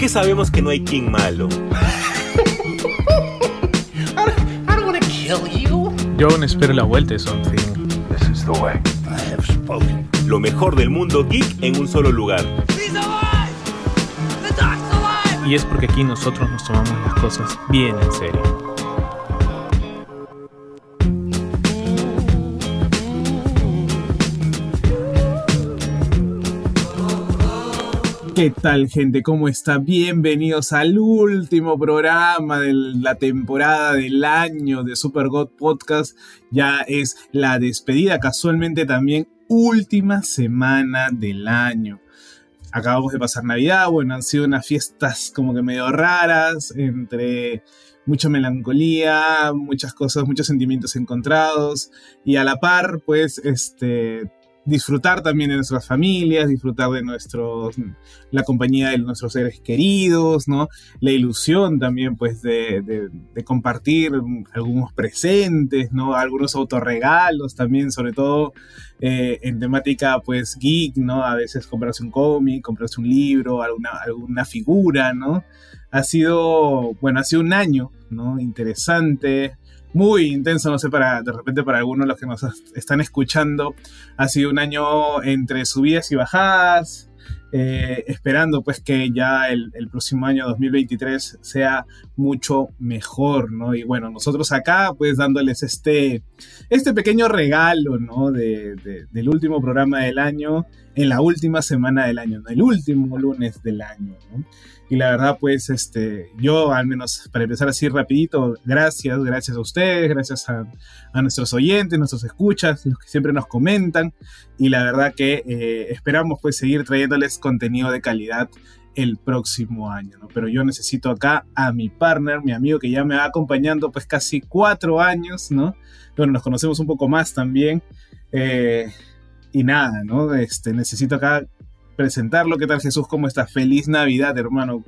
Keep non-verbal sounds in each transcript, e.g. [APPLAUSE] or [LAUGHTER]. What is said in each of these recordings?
qué sabemos que no hay King malo? Yo aún espero la vuelta de Something. Lo mejor del mundo geek en un solo lugar. Y es porque aquí nosotros nos tomamos las cosas bien en serio. ¿Qué tal gente? ¿Cómo está? Bienvenidos al último programa de la temporada del año de Super God Podcast. Ya es la despedida, casualmente también última semana del año. Acabamos de pasar Navidad, bueno, han sido unas fiestas como que medio raras, entre mucha melancolía, muchas cosas, muchos sentimientos encontrados y a la par, pues, este, disfrutar también de nuestras familias, disfrutar de nuestros, la compañía de nuestros seres queridos, ¿no? La ilusión también, pues, de, compartir algunos presentes, ¿no? Algunos autorregalos también, sobre todo eh, en temática, pues, geek, ¿no? A veces comprarse un cómic, comprarse un libro, alguna, alguna figura, ¿no? Ha sido, bueno, ha sido un año, ¿no? Interesante, muy intenso, no sé, para de repente para algunos de los que nos están escuchando, ha sido un año entre subidas y bajadas, eh, esperando pues que ya el, próximo año 2023 sea mucho mejor, ¿no? Y bueno, nosotros acá pues dándoles este, este pequeño regalo, ¿no? De, del último programa del año, en la última semana del año, ¿no? El último lunes del año, ¿no? Y la verdad, pues, este, yo al menos para empezar así rapidito, gracias, gracias a ustedes, gracias a, nuestros oyentes, nuestros escuchas, los que siempre nos comentan. Y la verdad que eh, esperamos pues seguir trayéndoles contenido de calidad el próximo año, ¿no? Pero yo necesito acá a mi partner, mi amigo que ya me va acompañando pues casi cuatro años, ¿no? Bueno, nos conocemos un poco más también. Eh, y nada, ¿no? Este, necesito acá presentarlo. ¿Qué tal Jesús? ¿Cómo estás? Feliz Navidad, hermano.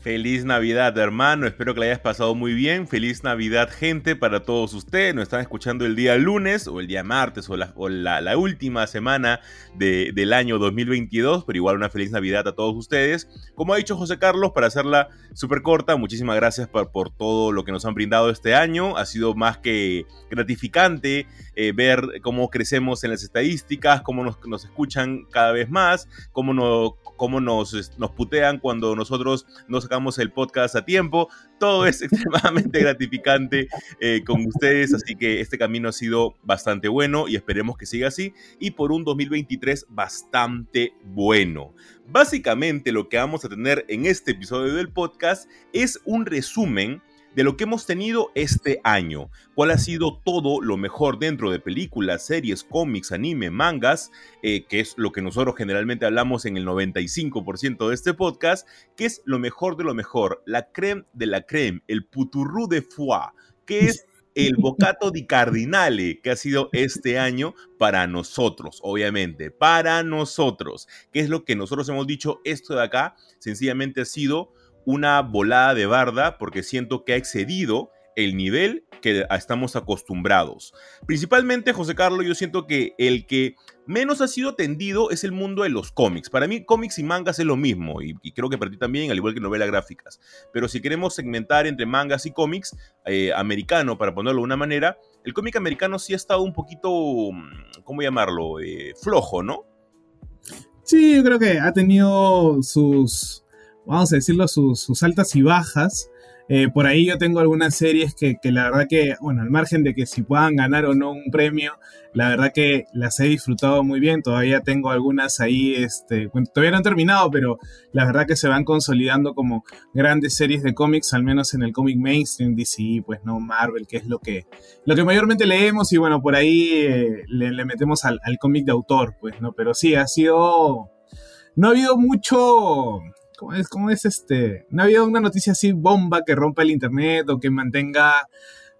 Feliz Navidad, hermano. Espero que la hayas pasado muy bien. Feliz Navidad, gente, para todos ustedes. Nos están escuchando el día lunes o el día martes o la, última semana del año 2022. Pero igual una feliz Navidad a todos ustedes. Como ha dicho José Carlos, para hacerla súper corta, muchísimas gracias por, todo lo que nos han brindado este año. Ha sido más que gratificante eh, ver cómo crecemos en las estadísticas, cómo nos, nos escuchan cada vez más, cómo, no, cómo nos, nos putean cuando nosotros nos sacamos el podcast a tiempo. Todo es [LAUGHS] extremadamente gratificante eh, con ustedes, así que este camino ha sido bastante bueno y esperemos que siga así. Y por un 2023 bastante bueno. Básicamente lo que vamos a tener en este episodio del podcast es un resumen de lo que hemos tenido este año, cuál ha sido todo lo mejor dentro de películas, series, cómics, anime, mangas, eh, que es lo que nosotros generalmente hablamos en el 95% de este podcast, que es lo mejor de lo mejor, la creme de la creme, el puturru de foie, que es el [LAUGHS] bocato di cardinale que ha sido este año para nosotros, obviamente, para nosotros. ¿Qué es lo que nosotros hemos dicho? Esto de acá sencillamente ha sido una volada de barda porque siento que ha excedido el nivel que estamos acostumbrados. Principalmente, José Carlos, yo siento que el que menos ha sido tendido es el mundo de los cómics. Para mí, cómics y mangas es lo mismo, y, creo que para ti también, al igual que novelas gráficas. Pero si queremos segmentar entre mangas y cómics, eh, americano, para ponerlo de una manera, el cómic americano sí ha estado un poquito, mm, ¿cómo llamarlo? Eh, flojo, ¿no? Sí, yo creo que ha tenido sus vamos a decirlo, sus, altas y bajas. Eh, por ahí yo tengo algunas series que, la verdad que, bueno, al margen de que si puedan ganar o no un premio, la verdad que las he disfrutado muy bien. Todavía tengo algunas ahí, este, todavía no han terminado, pero la verdad que se van consolidando como grandes series de cómics, al menos en el cómic mainstream, DC, pues no Marvel, que es lo que, lo que mayormente leemos y bueno, por ahí eh, le, metemos al, al cómic de autor, pues, ¿no? Pero sí, ha sido... No ha habido mucho ¿cómo es, cómo es este? No ha habido una noticia así bomba que rompa el internet o que mantenga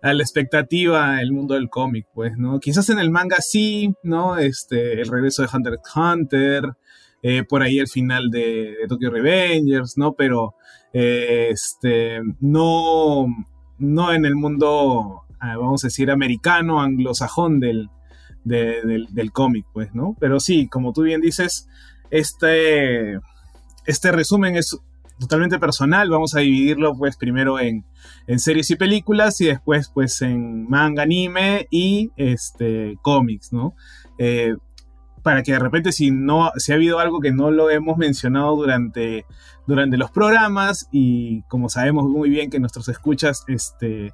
a la expectativa el mundo del cómic, pues, ¿no? Quizás en el manga sí, ¿no? Este, el regreso de Hunter x Hunter, eh, por ahí el final de, Tokyo Revengers, ¿no? Pero, eh, este, no, no en el mundo, ah, vamos a decir, americano, anglosajón del, del, del cómic, pues, ¿no? Pero sí, como tú bien dices, este este resumen es totalmente personal. Vamos a dividirlo pues primero en, series y películas y después pues en manga, anime y este, cómics, ¿no? Eh, para que de repente si no si ha habido algo que no lo hemos mencionado durante, durante los programas y como sabemos muy bien que nuestros escuchas este,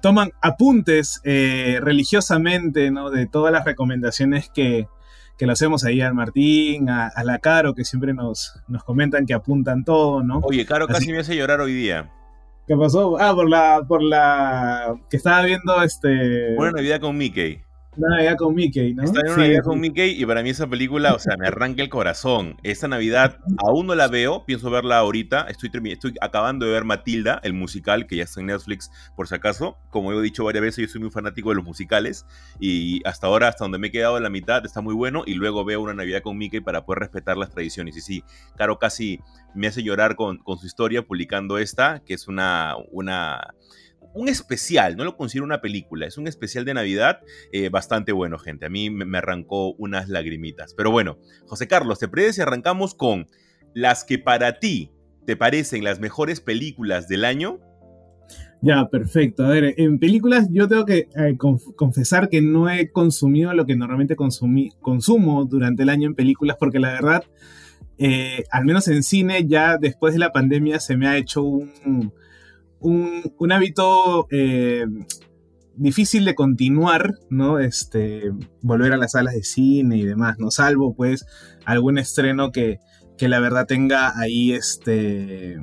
toman apuntes eh, religiosamente ¿no? de todas las recomendaciones que, que lo hacemos ahí al Martín, a, la Caro, que siempre nos, nos comentan que apuntan todo, ¿no? Oye, Caro casi me hace llorar hoy día. ¿Qué pasó? Ah, por la, por la que estaba viendo este. Buena Navidad con Mickey. Una Navidad con Mickey, ¿no? Está en una Navidad con Mickey y para mí esa película, o sea, me arranca el corazón. Esta Navidad aún no la veo, pienso verla ahorita. Estoy, estoy acabando de ver Matilda, el musical, que ya está en Netflix por si acaso. Como he dicho varias veces, yo soy muy fanático de los musicales y hasta ahora, hasta donde me he quedado en la mitad, está muy bueno y luego veo una Navidad con Mickey para poder respetar las tradiciones. Y sí, Caro casi me hace llorar con, con su historia publicando esta, que es una... una un especial, no lo considero una película, es un especial de Navidad eh, bastante bueno, gente. A mí me, arrancó unas lagrimitas. Pero bueno, José Carlos, ¿te parece si arrancamos con las que para ti te parecen las mejores películas del año? Ya, perfecto. A ver, en películas yo tengo que eh, confesar que no he consumido lo que normalmente consumo durante el año en películas, porque la verdad, eh, al menos en cine, ya después de la pandemia se me ha hecho un, hábito eh, difícil de continuar, ¿no? Este, volver a las salas de cine y demás, ¿no? Salvo, pues, algún estreno que, que la verdad tenga ahí este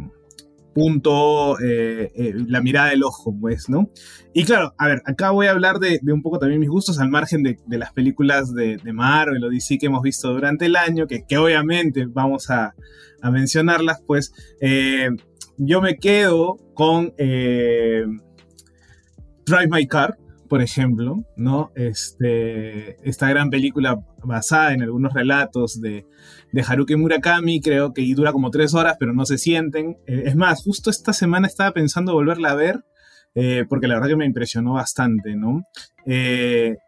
punto, eh, eh, la mirada del ojo, pues, ¿no? Y claro, a ver, acá voy a hablar de, un poco también mis gustos al margen de, las películas de, de, Marvel o DC que hemos visto durante el año, que, que obviamente vamos a mencionarlas, pues yo me quedo con eh, Drive My Car, por ejemplo, ¿no? Este, esta gran película basada en algunos relatos de, Haruki Murakami, creo que dura como tres horas, pero no se sienten. Eh, es más, justo esta semana estaba pensando volverla a ver, eh, porque la verdad que me impresionó bastante, ¿no?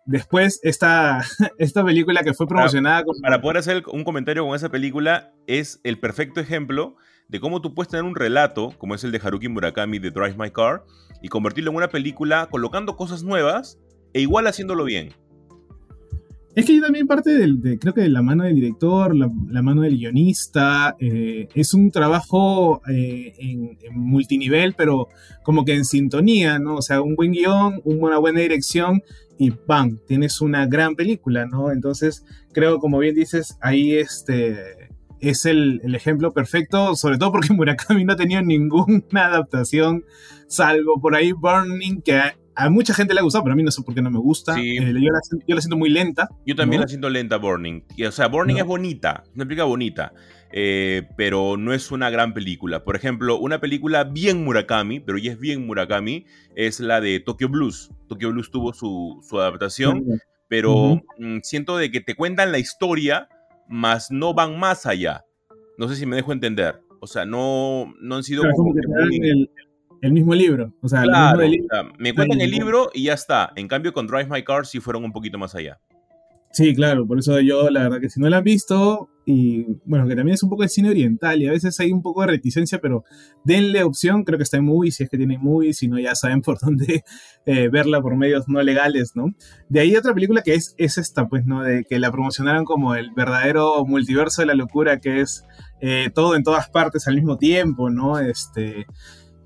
después, esta, [LAUGHS] esta película que fue promocionada... para poder hacer un comentario con esa película, es el perfecto ejemplo de cómo tú puedes tener un relato, como es el de Haruki Murakami de Drive My Car, y convertirlo en una película colocando cosas nuevas e igual haciéndolo bien. Es que yo también parte de, creo que de la mano del director, la, mano del guionista, eh, es un trabajo eh, en, multinivel, pero como que en sintonía, ¿no? O sea, un buen guion, una buena dirección y ¡bam! Tienes una gran película, ¿no? Entonces, creo, como bien dices, ahí este, es el, ejemplo perfecto, sobre todo porque [LAUGHS] Murakami no ha tenido ninguna adaptación, salvo por ahí Burning, que a, mucha gente le ha gustado, pero a mí no sé por qué no me gusta. Eh, yo, la, siento muy lenta. Yo también la siento lenta, Burning. o sea, Burning es bonita, una película bonita, eh, pero no es una gran película. Por ejemplo, una película bien Murakami, pero ya es bien Murakami, es la de Tokyo Blues. Tokyo Blues tuvo su, adaptación, pero mm, siento de que te cuentan la historia más no van más allá. No sé si me dejo entender. O sea, no, no han sido como, el, mismo libro. O sea, me cuentan el libro y ya está. En cambio, con Drive My Car sí fueron un poquito más allá. Sí, claro, por eso yo, la verdad que si no la han visto, y bueno, que también es un poco de cine oriental, y a veces hay un poco de reticencia, pero denle opción, creo que está en movie, si es que tiene movie, si no ya saben por [LAUGHS] dónde eh, verla por medios no legales, ¿no? De ahí otra película que es, es esta, pues, ¿no? De que la promocionaron como el verdadero multiverso de la locura, que es eh, todo en todas partes al mismo tiempo, ¿no? Este...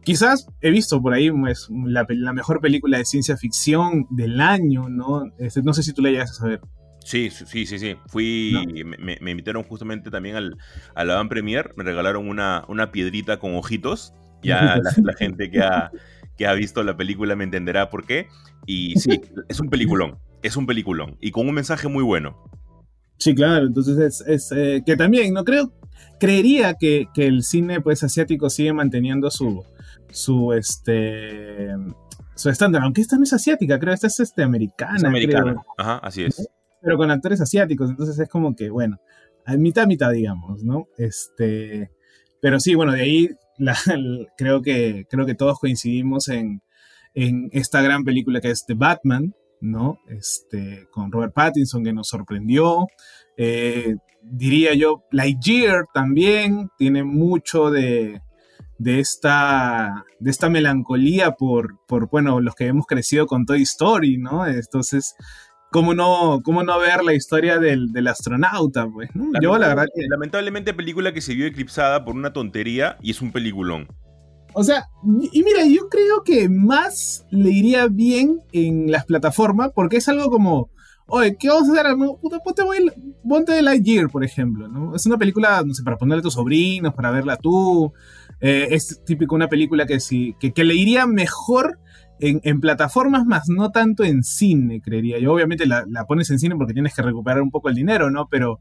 Quizás he visto por ahí pues, la, la, mejor película de ciencia ficción del año, ¿no? Este, no sé si tú la llegas a saber. Sí, sí, sí, sí. Fui, me, invitaron justamente también al, a la Van Premier, me regalaron una, una piedrita con ojitos. Ya [LAUGHS] la, gente que ha, que ha visto la película me entenderá por qué. Y sí, es un peliculón, es un peliculón. Y con un mensaje muy bueno. Sí, claro, entonces es, eh, que también, no creo, creería que, que, el cine pues asiático sigue manteniendo su, su este su estándar, aunque esta no es asiática, creo, esta es este americana. Es americana, ajá, así es pero con actores asiáticos, entonces es como que, bueno, a mitad, mitad, digamos, ¿no? Este, pero sí, bueno, de ahí creo, que, creo que todos coincidimos en, esta gran película que es The Batman, ¿no? Este, con Robert Pattinson, que nos sorprendió. Eh, diría yo, Lightyear también tiene mucho de, de esta, de esta melancolía por, por, bueno, los que hemos crecido con Toy Story, ¿no? Entonces, ¿cómo no, cómo no ver la historia del, del astronauta? Pues, ¿no? Yo, la verdad que... Lamentablemente, película que se vio eclipsada por una tontería y es un peliculón. O sea, y mira, yo creo que más le iría bien en las plataformas porque es algo como, oye, ¿qué vamos a hacer? Puta, ponte, ponte de Lightyear, por ejemplo, ¿no? Es una película, no sé, para ponerle a tus sobrinos, para verla tú. Eh, es típico una película que, sí, que, le iría mejor en, plataformas, más no tanto en cine, creería yo. Obviamente la, la, pones en cine porque tienes que recuperar un poco el dinero, ¿no? Pero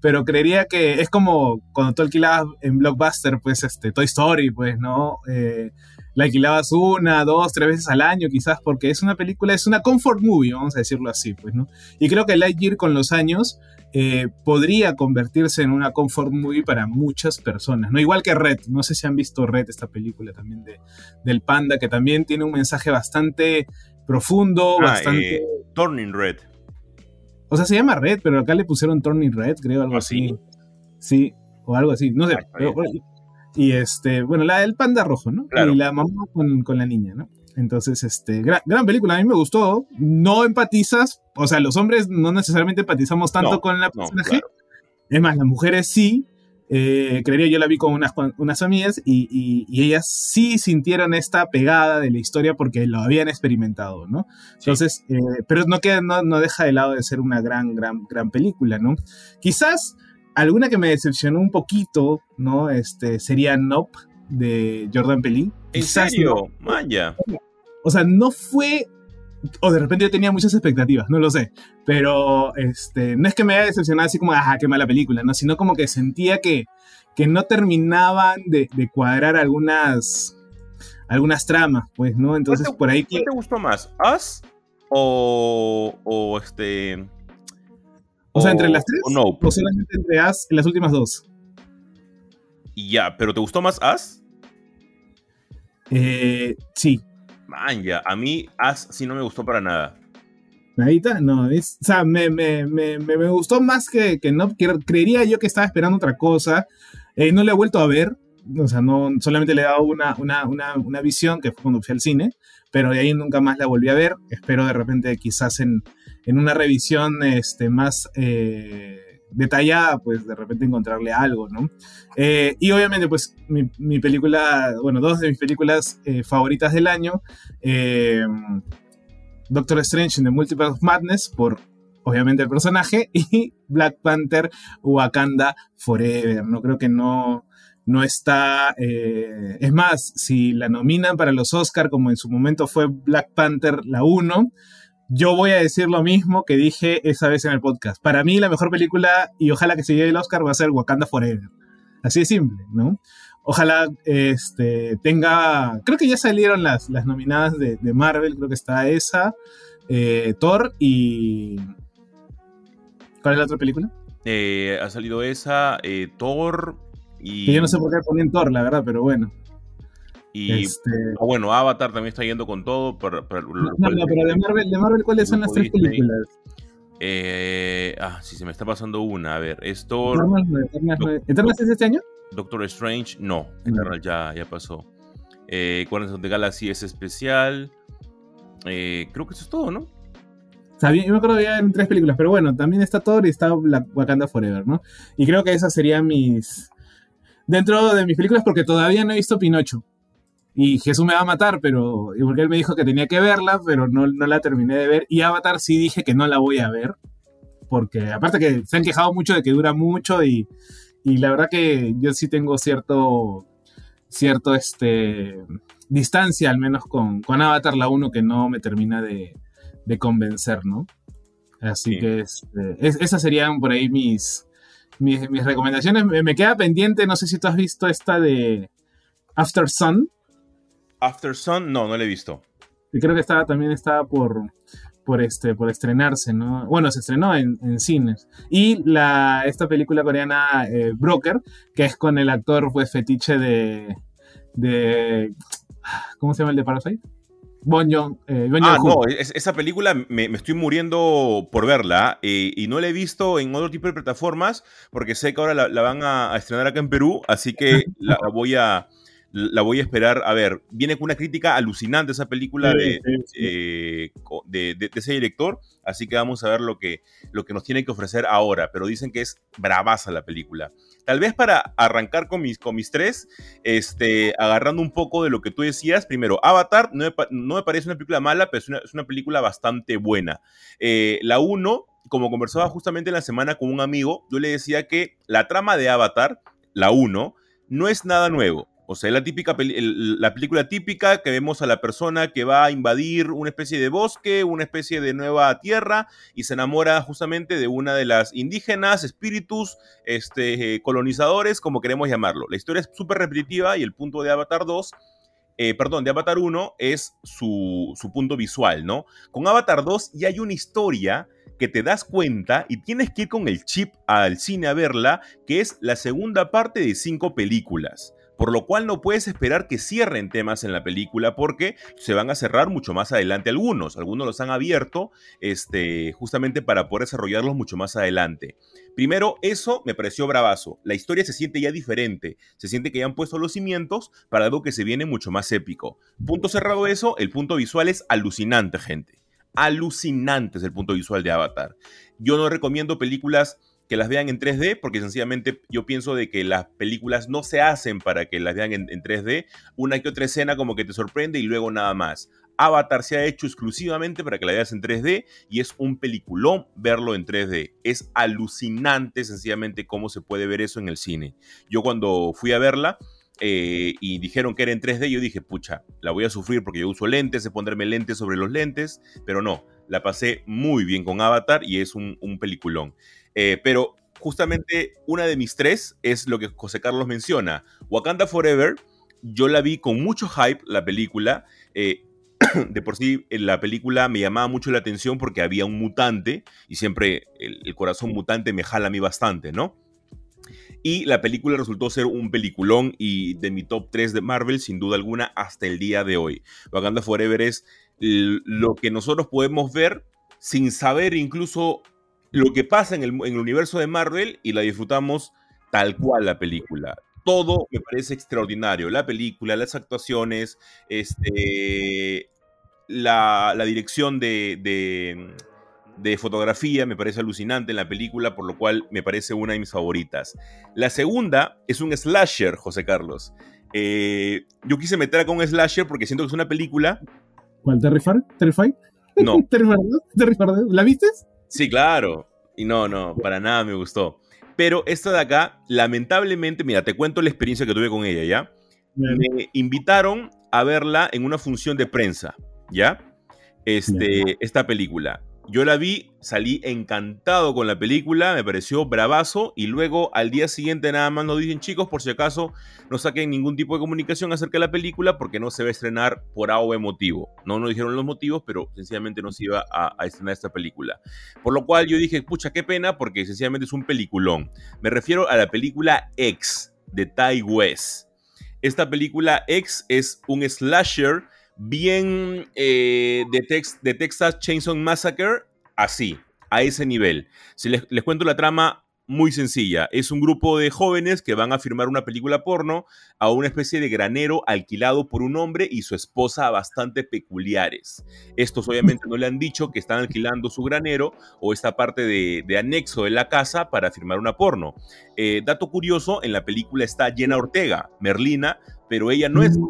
pero creería que es como cuando tú alquilabas en Blockbuster, pues, este, Toy Story, pues, ¿no? Eh, la alquilabas una, dos, tres veces al año, quizás, porque es una película, es una comfort movie, vamos a decirlo así, pues, ¿no? Y creo que Lightyear con los años eh, podría convertirse en una comfort movie para muchas personas, ¿no? Igual que Red, no sé si han visto Red, esta película también de, del panda, que también tiene un mensaje bastante profundo, ah, bastante... Eh, Turning Red. O sea, se llama Red, pero acá le pusieron Turning Red, creo, algo ¿Ah, así. Sí, o algo así, no sé. Ah, y este, bueno, la del panda rojo, ¿no? Y la mamá con, la niña, ¿no? Entonces, este, gran, película, a mí me gustó. No empatizas, o sea, los hombres no necesariamente empatizamos tanto con la personaje. Es más, las mujeres sí, eh, creería yo la vi con unas, unas amigas y, ellas sí sintieron esta pegada de la historia porque lo habían experimentado, ¿no? Entonces, eh, pero no, queda, no, no, deja de lado de ser una gran, gran, gran película, ¿no? Quizás alguna que me decepcionó un poquito, ¿no? Este, sería Nope de Jordan Pelín. ¿En serio? Maya. O sea, no fue o de repente yo tenía muchas expectativas, no lo sé, pero este, no es que me haya decepcionado así como, ajá, qué mala película, ¿no? sino como que sentía que, que no terminaban de, cuadrar algunas, algunas tramas, pues, ¿no? Entonces por ahí... ¿Qué te gustó más? ¿Us o, o este... O, sea, entre las tres. O no. O solamente entre en las últimas dos. Ya, pero ¿te gustó más Us? Eh, sí, Man, ya, a mí As sí no me gustó para nada. Nadita, no, o sea, me, me, me, me, gustó más que, que no, creería yo que estaba esperando otra cosa. Eh, no le he vuelto a ver, o sea, no, solamente le he dado una, una, una, una, visión que fue cuando fui al cine, pero de ahí nunca más la volví a ver. Espero de repente quizás en, en una revisión este, más... Eh, detallada, pues de repente encontrarle algo, ¿no? Eh, y obviamente, pues mi, película, bueno, dos de mis películas eh, favoritas del año, eh, Doctor Strange in the Multiverse of Madness, por obviamente el personaje, [LAUGHS] y Black Panther Wakanda Forever, ¿no? Creo que no, no está... es más, si la nominan para los Oscar, como en su momento fue Black Panther la 1, yo voy a decir lo mismo que dije esa vez en el podcast. Para mí la mejor película, y ojalá que se lleve el Oscar, va a ser Wakanda Forever. Así de simple, ¿no? Ojalá este, tenga, creo que ya salieron las, las nominadas de, Marvel, creo que está esa, eh, Thor y... ¿Cuál es la otra película? Eh, ha salido esa, eh, Thor y... Que yo no sé por qué ponen Thor, la verdad, pero bueno. Y este... Ah, bueno, Avatar también está yendo con todo. no, no, pero de Marvel, de Marvel, ¿cuáles son las tres películas? Eh, ah, sí, se me está pasando una. A ver, esto. ¿Eternals, es este año? Doctor Strange, no. Eternal ya, ya pasó. Eh, Guardians of the Galaxy es especial. Eh, creo que eso es todo, ¿no? Yo me acuerdo que eran tres películas, pero bueno, también está Thor y está Wakanda Forever, ¿no? Y creo que esas serían mis. Dentro de mis películas, porque todavía no he visto Pinocho. Y Jesús me va a matar, pero. Porque él me dijo que tenía que verla, pero no, no la terminé de ver. Y Avatar sí dije que no la voy a ver. Porque aparte que se han quejado mucho de que dura mucho y, y la verdad que yo sí tengo cierto. cierto este. distancia al menos con, con Avatar la 1 que no me termina de, de convencer, ¿no? Así que este, esas serían por ahí mis, mis, mis recomendaciones. Me, me, queda pendiente, no sé si tú has visto esta de After Sun. After Sun, no, no la he visto. Y creo que estaba, también estaba por, por, este, por estrenarse, ¿no? Bueno, se estrenó en, cines. Y la, esta película coreana eh, Broker, que es con el actor pues, fetiche de, de... ¿Cómo se llama el de Parasite? Bon Joon, eh, ah, no, esa película me, estoy muriendo por verla eh, y no la he visto en otro tipo de plataformas porque sé que ahora la, van a, estrenar acá en Perú, así que [LAUGHS] la voy a, la voy a esperar. A ver, viene con una crítica alucinante esa película de, eh, de, de, ese director, así que vamos a ver lo que, lo que nos tiene que ofrecer ahora, pero dicen que es bravaza la película. Tal vez para arrancar con mis, con mis tres, este, agarrando un poco de lo que tú decías, primero, Avatar no me, no me parece una película mala, pero es una, es una película bastante buena. Eh, la 1, como conversaba justamente en la semana con un amigo, yo le decía que la trama de Avatar, la 1, no es nada nuevo. O sea, la, típica la película típica que vemos a la persona que va a invadir una especie de bosque, una especie de nueva tierra y se enamora justamente de una de las indígenas, espíritus, este, colonizadores, como queremos llamarlo. La historia es súper repetitiva y el punto de Avatar 2 eh, perdón, de Avatar 1 es su, su, punto visual, ¿no? Con Avatar 2 ya hay una historia que te das cuenta y tienes que ir con el chip al cine a verla, que es la segunda parte de cinco películas por lo cual no puedes esperar que cierren temas en la película porque se van a cerrar mucho más adelante algunos. Algunos los han abierto este, justamente para poder desarrollarlos mucho más adelante. Primero, eso me pareció bravazo. La historia se siente ya diferente. Se siente que ya han puesto los cimientos para algo que se viene mucho más épico. Punto cerrado eso, el punto visual es alucinante, gente. Alucinante es el punto visual de Avatar. Yo no recomiendo películas que las vean en 3D, porque sencillamente yo pienso de que las películas no se hacen para que las vean en, 3D, una que otra escena como que te sorprende y luego nada más. Avatar se ha hecho exclusivamente para que la veas en 3D y es un peliculón verlo en 3D. Es alucinante sencillamente cómo se puede ver eso en el cine. Yo cuando fui a verla eh, y dijeron que era en 3D, yo dije, pucha, la voy a sufrir porque yo uso lentes, sé ponerme lentes sobre los lentes, pero no, la pasé muy bien con Avatar y es un peliculón. Eh, pero justamente una de mis tres es lo que José Carlos menciona. Wakanda Forever, yo la vi con mucho hype, la película. Eh, [CLEARS THROAT] de por sí, la película me llamaba mucho la atención porque había un mutante y siempre el, corazón mutante me jala a mí bastante, ¿no? Y la película resultó ser un peliculón y de mi top 3 de Marvel, sin duda alguna, hasta el día de hoy. Wakanda Forever es lo que nosotros podemos ver sin saber incluso lo que pasa en el, universo de Marvel y la disfrutamos tal cual la película todo me parece extraordinario. La película, las actuaciones, este, la, dirección de, de, fotografía me parece alucinante en la película, por lo cual me parece una de mis favoritas. La segunda es un slasher, José Carlos. Eh, yo quise meter acá un slasher porque siento que es una película. ¿Cuál? ¿Terrify? ¿Terrify? No. [LAUGHS] ¿Terrify? ¿La viste? Sí, claro. Y no, no, para nada me gustó. Pero esta de acá, lamentablemente, mira, te cuento la experiencia que tuve con ella, ¿ya? Me invitaron a verla en una función de prensa, ¿ya? Este, esta película. Yo la vi, salí encantado con la película, me pareció bravazo y luego al día siguiente nada más nos dicen chicos, por si acaso no saquen ningún tipo de comunicación acerca de la película porque no se va a estrenar por A o motivo. No nos dijeron los motivos, pero sencillamente no se iba a, a, estrenar esta película. Por lo cual yo dije, pucha, qué pena porque sencillamente es un peliculón. Me refiero a la película X de Ty West. Esta película X es un slasher bien eh, de, de, Texas Chainsaw Massacre, así, a ese nivel. Si les, les cuento la trama, muy sencilla. Es un grupo de jóvenes que van a firmar una película porno a una especie de granero alquilado por un hombre y su esposa bastante peculiares. Estos obviamente no le han dicho que están alquilando su granero o esta parte de, anexo de la casa para firmar una porno. Eh, dato curioso, en la película está Jenna Ortega, Merlina, pero ella no es mm.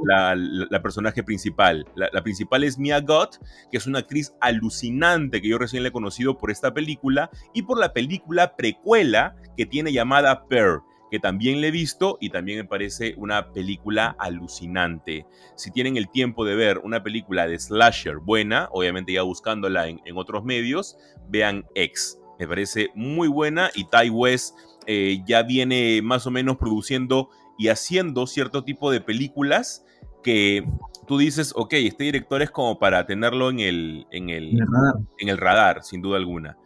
la, personaje principal. La, principal es Mia Gott, que es una actriz alucinante que yo recién le he conocido por esta película y por la película precuela que tiene llamada Pearl que también le he visto y también me parece una película alucinante. Si tienen el tiempo de ver una película de slasher buena, obviamente ya buscándola en, otros medios, vean X. Me parece muy buena y Ty West eh, ya viene más o menos produciendo y haciendo cierto tipo de películas que tú dices, ok, este director es como para tenerlo en el, en el, radar. En el radar, sin duda alguna.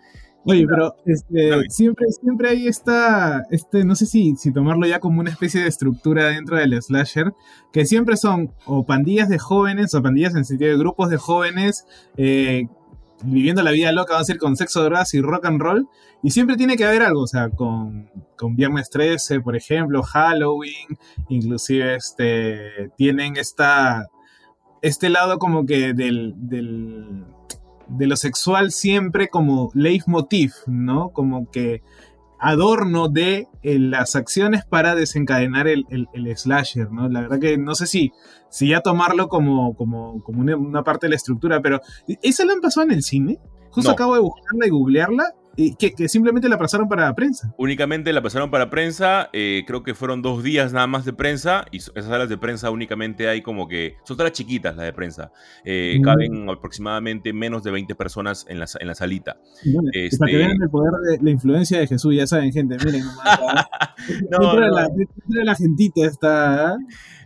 Oye, pero este, siempre, siempre hay esta, este, no sé si, si tomarlo ya como una especie de estructura dentro del slasher, que siempre son o pandillas de jóvenes, o pandillas en sentido de grupos de jóvenes, eh, viviendo la vida loca, vamos a decir, con sexo, drogas y rock and roll. Y siempre tiene que haber algo, o sea, con, con Viernes 13, por ejemplo, Halloween, inclusive este, tienen esta, este lado como que del, del, de lo sexual siempre como leitmotiv, ¿no? Como que adorno de eh, las acciones para desencadenar el, slasher, ¿no? La verdad que no sé si, si ya tomarlo como, como, como una, parte de la estructura, pero ¿esa la han pasado en el cine? Justo acabo de buscarla y googlearla que, simplemente la pasaron para prensa. Únicamente la pasaron para prensa, eh, creo que fueron dos días nada más de prensa, y esas salas de prensa únicamente hay como que, son todas chiquitas las de prensa, eh, mm. caben aproximadamente menos de 20 personas en la, en la salita. este... Para que vean el poder de la influencia de Jesús, ya saben gente, miren, [LAUGHS] no, De, la, de la gentita está...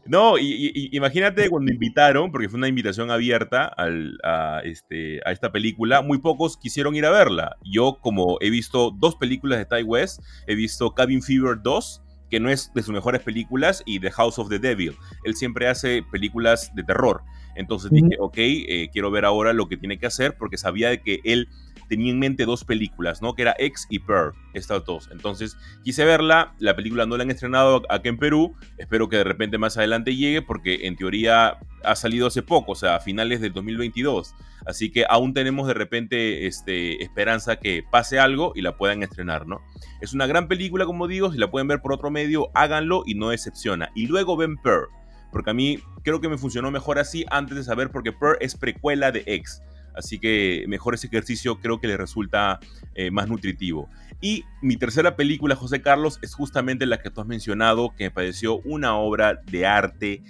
No, y, imagínate cuando invitaron, porque fue una invitación abierta a, este, a esta película, muy pocos quisieron ir a verla. Yo, como he visto dos películas de Ty West, he visto Cabin Fever 2, que no es de sus mejores películas, y The House of the Devil. Él siempre hace películas de terror. Entonces dije, ok, eh, quiero ver ahora lo que tiene que hacer, porque sabía de que él tenía en mente dos películas, ¿no? Que era X y Per, estas dos. Entonces quise verla, la película no la han estrenado aquí en Perú, espero que de repente más adelante llegue porque en teoría ha salido hace poco, o sea, a finales del 2022. Así que aún tenemos de repente este, esperanza que pase algo y la puedan estrenar, ¿no? Es una gran película, como digo, si la pueden ver por otro medio, háganlo y no decepciona. Y luego ven Per, porque a mí creo que me funcionó mejor así antes de saber porque Per es precuela de X. Así que mejor ese ejercicio creo que le resulta eh, más nutritivo. Y mi tercera película, José Carlos, es justamente la que tú has mencionado, que me pareció una obra de arte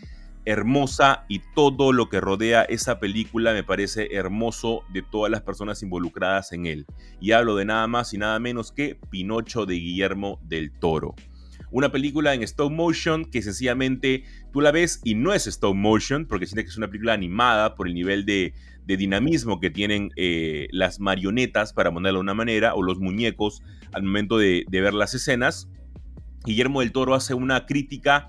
hermosa y todo lo que rodea esa película me parece hermoso de todas las personas involucradas en él. Y hablo de nada más y nada menos que Pinocho de Guillermo del Toro. Una película en stop motion que sencillamente tú la ves y no es stop motion porque sientes que es una película animada por el nivel de, de dinamismo que tienen eh, las marionetas, para ponerlo de una manera, o los muñecos al momento de, ver las escenas. Guillermo del Toro hace una crítica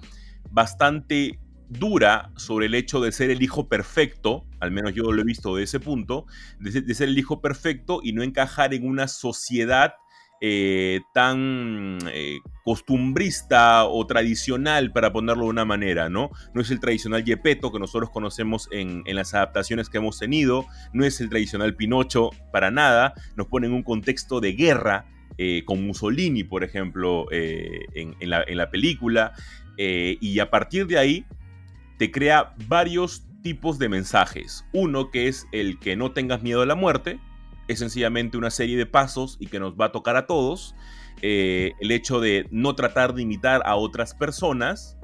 bastante dura sobre el hecho de ser el hijo perfecto, al menos yo lo he visto de ese punto, de ser el hijo perfecto y no encajar en una sociedad eh, tan eh, costumbrista o tradicional, para ponerlo de una manera, ¿no? No es el tradicional Yepeto que nosotros conocemos en, las adaptaciones que hemos tenido, no es el tradicional Pinocho para nada, nos pone en un contexto de guerra, eh, con Mussolini, por ejemplo, en, la, en, la, película, y a partir de ahí te crea varios tipos de mensajes. Uno que es el que no tengas miedo a la muerte, es sencillamente una serie de pasos y que nos va a tocar a todos. Eh, el hecho de no tratar de imitar a otras personas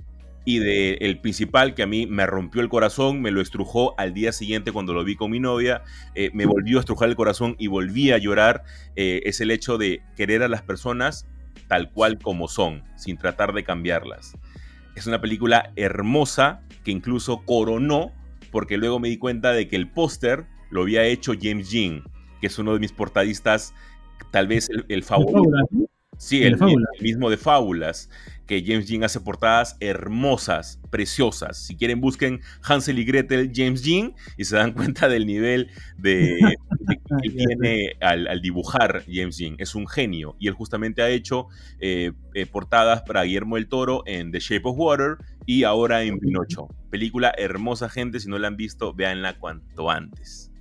y de el principal que a mí me rompió el corazón, me lo estrujó al día siguiente cuando lo vi con mi novia, eh, me volvió a estrujar el corazón y volví a llorar, eh, es el hecho de querer a las personas tal cual como son, sin tratar de cambiarlas. Es una película hermosa que incluso coronó, porque luego me di cuenta de que el póster lo había hecho James Jean, que es uno de mis portadistas, tal vez el, favorito. Sí, el, mismo de Fábulas, que James Jean hace portadas hermosas, preciosas. Si quieren, busquen Hansel y Gretel James Jean y se dan [LAUGHS] cuenta del nivel de, [LAUGHS] que tiene al, dibujar James Jean. Es un genio y él justamente ha hecho eh, eh, portadas para Guillermo del Toro en The Shape of Water y ahora en Pinocho. Película hermosa, gente. Si no la han visto, véanla cuanto antes.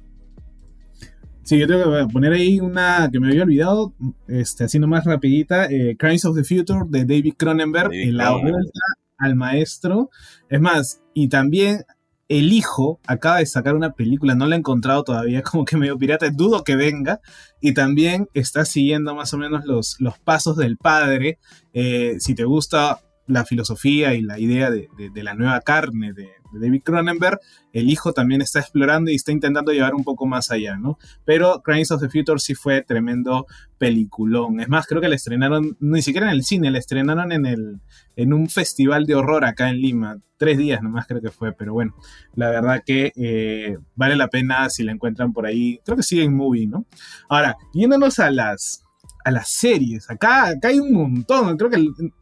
Sí, yo tengo que poner ahí una que me había olvidado, este, haciendo más rapidita, eh, Crimes of the Future de David Cronenberg, en la vuelta al maestro. Es más, y también el hijo acaba de sacar una película, no la he encontrado todavía, [LAUGHS] como que medio pirata, dudo que venga, y también está siguiendo más o menos los, los pasos del padre. Eh, si te gusta la filosofía y la idea de, la nueva carne de, David Cronenberg, el hijo también está explorando y está intentando llevar un poco más allá, ¿no? Pero Crimes of the Future sí fue tremendo peliculón. Es más, creo que la estrenaron, ni siquiera en el cine, la estrenaron en, el, en un festival de horror acá en Lima. Tres días nomás creo que fue, pero bueno, la verdad que eh, vale la pena si la encuentran por ahí. Creo que sigue en movie, ¿no? Ahora, yéndonos a las a las series. Acá, acá hay un montón. Creo que,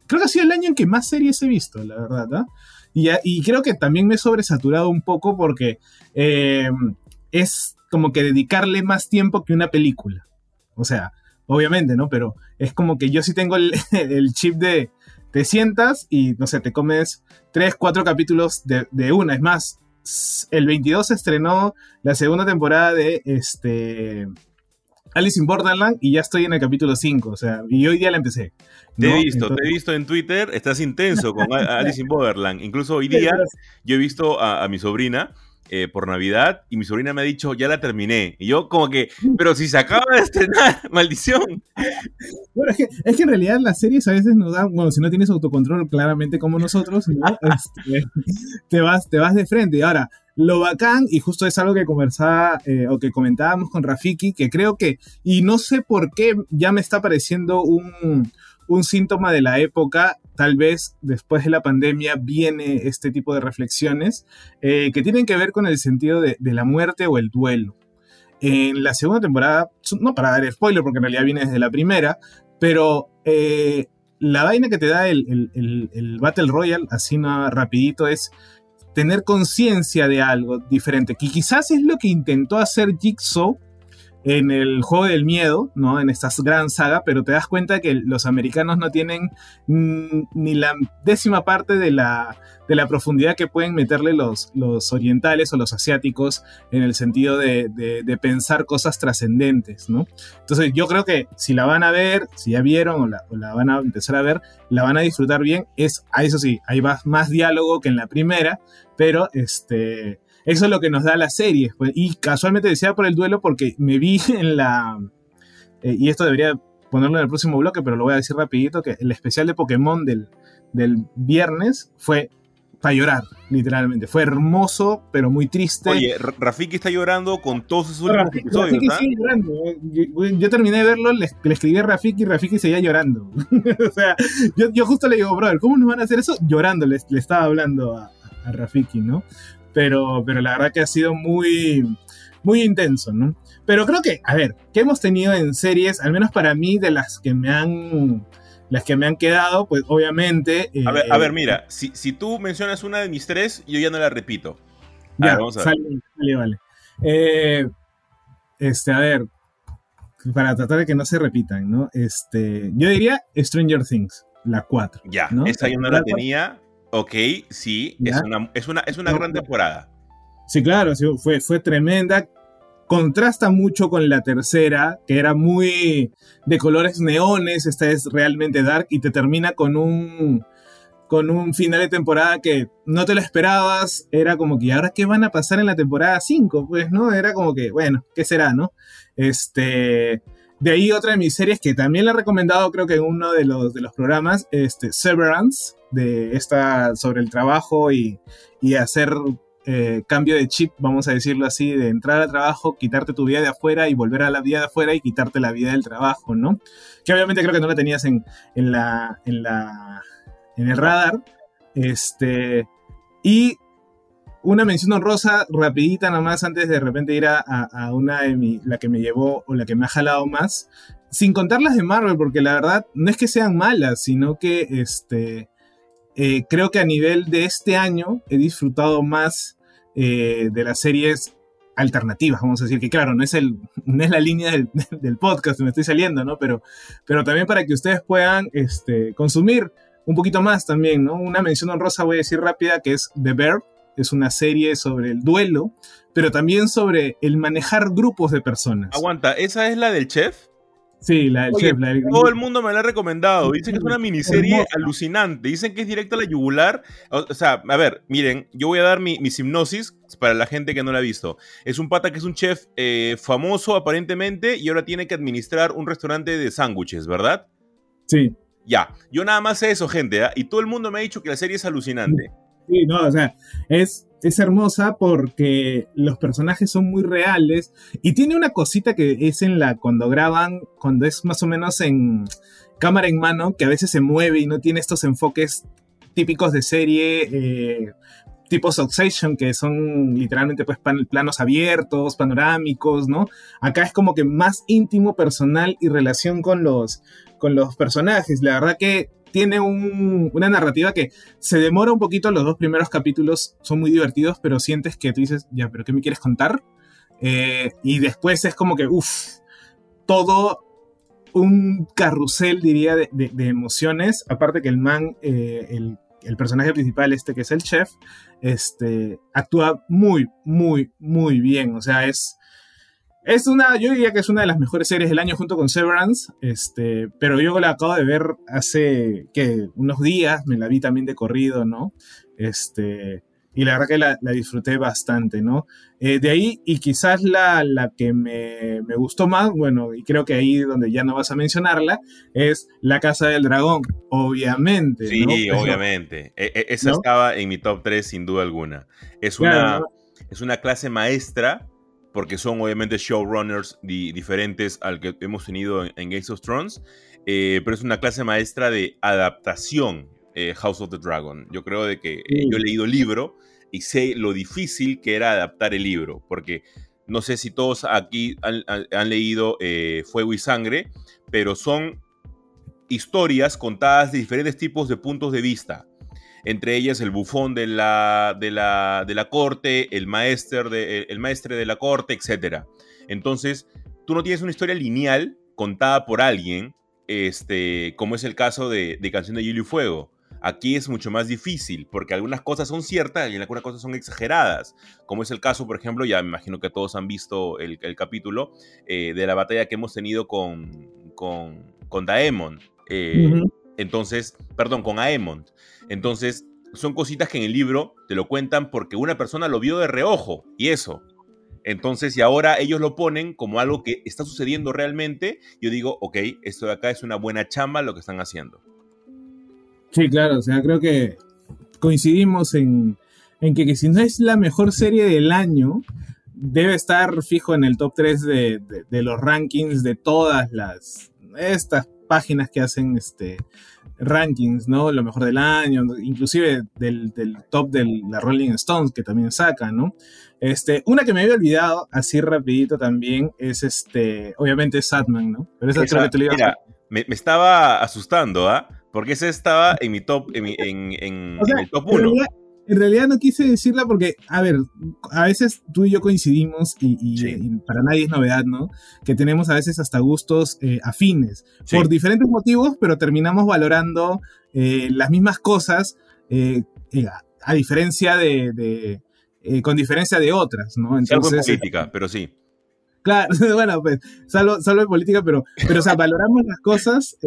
creo que ha sido el año en que más series he visto, la verdad. Y, y, creo que también me he sobresaturado un poco porque eh, es como que dedicarle más tiempo que una película. O sea, obviamente, ¿no? Pero es como que yo sí tengo el, [LAUGHS] chip de te sientas y, no sé, te comes tres, cuatro capítulos de, una. Es más, el 22 se estrenó la segunda temporada de este Alice in Borderland y ya estoy en el capítulo 5, o sea, y hoy día la empecé. Te he visto, te he visto en Twitter, estás intenso con [LAUGHS] Alice in Borderland. Incluso hoy día yo he visto a, mi sobrina eh, por Navidad y mi sobrina me ha dicho, ya la terminé. Y yo como que, pero si se acaba de estrenar, [LAUGHS] maldición. Bueno, es que, es que en realidad las series a veces nos dan, bueno, si no tienes autocontrol claramente como nosotros, [LAUGHS] este, te, vas, te vas de frente. Ahora, lo bacán, y justo es algo que conversaba eh, o que comentábamos con Rafiki, que creo que, y no sé por qué ya me está pareciendo un, un síntoma de la época, tal vez después de la pandemia viene este tipo de reflexiones eh, que tienen que ver con el sentido de, la muerte o el duelo. En la segunda temporada, no para dar spoiler porque en realidad viene desde la primera, pero eh, la vaina que te da el, el Battle Royale, así no rapidito, es tener conciencia de algo diferente, que quizás es lo que intentó hacer Jigsaw en el juego del miedo, ¿no? En esta gran saga, pero te das cuenta que los americanos no tienen ni la décima parte de la, de la profundidad que pueden meterle los, los orientales o los asiáticos en el sentido de, pensar cosas trascendentes, ¿no? Entonces yo creo que si la van a ver, si ya vieron o la, o la van a empezar a ver, la van a disfrutar bien. Es, eso sí, hay más, más diálogo que en la primera, pero este eso es lo que nos da la serie. Pues, y casualmente decía por el duelo porque me vi [LAUGHS] en la... Eh, y esto debería ponerlo en el próximo bloque, pero lo voy a decir rapidito, que el especial de Pokémon del, del viernes fue para llorar, literalmente. Fue hermoso, pero muy triste. Oye, Rafiki está llorando con todos sus últimos episodios. Rafiki sigue llorando. Yo, terminé de verlo, le, escribí a Rafiki y Rafiki seguía llorando. [LAUGHS] o sea, yo, justo le digo, brother, ¿cómo nos van a hacer eso? Llorando, le, le estaba hablando a, a Rafiki, ¿no? Pero, pero la verdad que ha sido muy, muy intenso, ¿no? Pero creo que, a ver, ¿qué hemos tenido en series, al menos para mí, de las que me han, las que me han quedado, pues obviamente... a, ver, a ver, eh, mira, si, si, tú mencionas una de mis tres, yo ya no la repito. ya, vamos a ver. Sale, vale. Eh, este, a ver, para tratar de que no se repitan, ¿no? Este, yo diría Stranger Things, la 4. Ya, esa yo no la tenía, Ok, sí, es una, es una, es una gran temporada. Sí, claro, fue, fue tremenda. Contrasta mucho con la tercera, que era muy de colores neones. Esta es realmente dark y te termina con un, con un final de temporada que no te lo esperabas. Era como que, ¿ahora qué van a pasar en la temporada 5? Pues, ¿no? Era como que, bueno, ¿qué será, no? Este. De ahí otra de mis series que también la he recomendado, creo que en uno de los, de los programas, este, Severance, de esta, sobre el trabajo y, hacer eh, cambio de chip, vamos a decirlo así, de entrar al trabajo, quitarte tu vida de afuera y volver a la vida de afuera y quitarte la vida del trabajo, ¿no? Que obviamente creo que no la tenías en, en, la, en, la, en el radar. Este, y una mención honrosa, rapidita nomás, antes de repente ir a, una de mi, la que me llevó o la que me ha jalado más, sin contar las de Marvel, porque la verdad no es que sean malas, sino que este, eh, creo que a nivel de este año he disfrutado más eh, de las series alternativas, vamos a decir, que claro, no es, el, no es la línea del, [LAUGHS] podcast, me estoy saliendo, ¿no? Pero, pero también para que ustedes puedan este, consumir un poquito más también, ¿no? Una mención honrosa voy a decir rápida que es The Bear, es una serie sobre el duelo, pero también sobre el manejar grupos de personas. Aguanta, ¿esa es la del chef? Sí, la del chef. todo el mundo me la ha recomendado. Dicen que es una miniserie alucinante. Dicen que es directa a la yugular. O, sea, a ver, miren, yo voy a dar mi, mi, hipnosis para la gente que no la ha visto. Es un pata que es un chef eh, famoso aparentemente y ahora tiene que administrar un restaurante de sándwiches, ¿verdad? Sí. Ya, yo nada más sé eso, gente. ¿ah? Y todo el mundo me ha dicho que la serie es alucinante. Sí, no, o sea, es, es hermosa porque los personajes son muy reales y tiene una cosita que es en la cuando graban, cuando es más o menos en cámara en mano, que a veces se mueve y no tiene estos enfoques típicos de serie. Eh, tipo Succession, que son literalmente pues planos abiertos, panorámicos, ¿no? Acá es como que más íntimo, personal y relación con los, con los personajes. La verdad que tiene una narrativa que se demora un poquito, los dos primeros capítulos son muy divertidos, pero sientes que tú dices, ya, pero ¿qué me quieres contar? Eh, y después es como que, uff, todo un carrusel, diría, de, emociones. Aparte que el man, eh, el, el, personaje principal, este que es el chef, este, actúa muy, muy, muy bien. O sea, es es una, yo diría que es una de las mejores series del año junto con Severance, este, pero yo la acabo de ver hace, que Unos días, me la vi también de corrido, ¿no? Este, y la verdad que la, disfruté bastante, ¿no? Eh, de ahí, y quizás la, la que me, me, gustó más, bueno, y creo que ahí donde ya no vas a mencionarla, es La Casa del Dragón, obviamente. Sí, obviamente. E, e, esa estaba en mi top 3 sin duda alguna. Es una, es una clase maestra porque son obviamente showrunners diferentes al que hemos tenido en, Games of Thrones, eh, pero es una clase maestra de adaptación, eh, House of the Dragon. Yo creo de que eh, yo he leído el libro y sé lo difícil que era adaptar el libro, porque no sé si todos aquí han leído Fuego y Sangre, pero son historias contadas de diferentes tipos de puntos de vista entre ellas el bufón de la, de la, de la corte, el, maestro de, el maestre de la corte, etc. Entonces, tú no tienes una historia lineal contada por alguien, este, como es el caso de, de Canción de Hielo y Fuego. Aquí es mucho más difícil porque algunas cosas son ciertas y algunas cosas son exageradas, como es el caso, por ejemplo, ya me imagino que todos han visto el, capítulo eh, de la batalla que hemos tenido con, con, con Daemon. Eh, entonces, perdón, con Aemond. Entonces, son cositas que en el libro te lo cuentan porque una persona lo vio de reojo y eso. Entonces, y ahora ellos lo ponen como algo que está sucediendo realmente. Yo digo, ok, esto de acá es una buena chamba lo que están haciendo. Sí, claro, o sea, creo que coincidimos en, que, si no es la mejor serie del año, debe estar fijo en el top 3 de, de los rankings de todas las estas páginas que hacen este rankings, ¿no? Lo mejor del año, inclusive del, top de la Rolling Stones que también saca, ¿no? Este, una que me había olvidado, así rapidito también, es este, obviamente Sadman, ¿no? Pero esa, creo que te lo iba a... me, me, estaba asustando, ¿ah? Porque ese estaba en mi top, en, en, el top 1 en realidad no quise decirla porque, a ver, a veces tú y yo coincidimos y, para nadie es novedad, ¿no? Que tenemos a veces hasta gustos eh, afines por diferentes motivos, pero terminamos valorando eh, las mismas cosas eh, a, diferencia de, con diferencia de otras, ¿no? Entonces, algo política, pero sí. Claro, [LAUGHS] bueno, pues, salvo, salvo política, pero, pero, o sea, valoramos las cosas,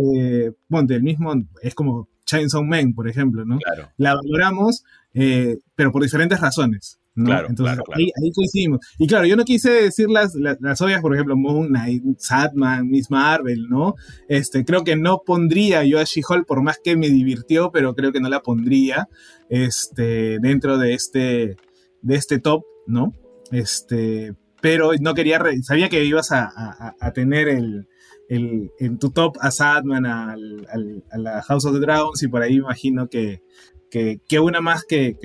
bueno, del mismo, es como Chainsaw Man, por ejemplo, ¿no? Claro. La valoramos, eh, pero por diferentes razones. ¿no? Claro, Entonces Ahí, coincidimos. Y claro, yo no quise decir las, las, obvias, por ejemplo, Moon Knight, Sadman, Miss Marvel, ¿no? Este, creo que no pondría yo a She-Hulk, por más que me divirtió, pero creo que no la pondría este, dentro de este, de este top, ¿no? Este, pero no quería, sabía que ibas a, a, tener el, el, en tu top a Sadman, al, a la House of the Dragons, y por ahí imagino que, que, una más que,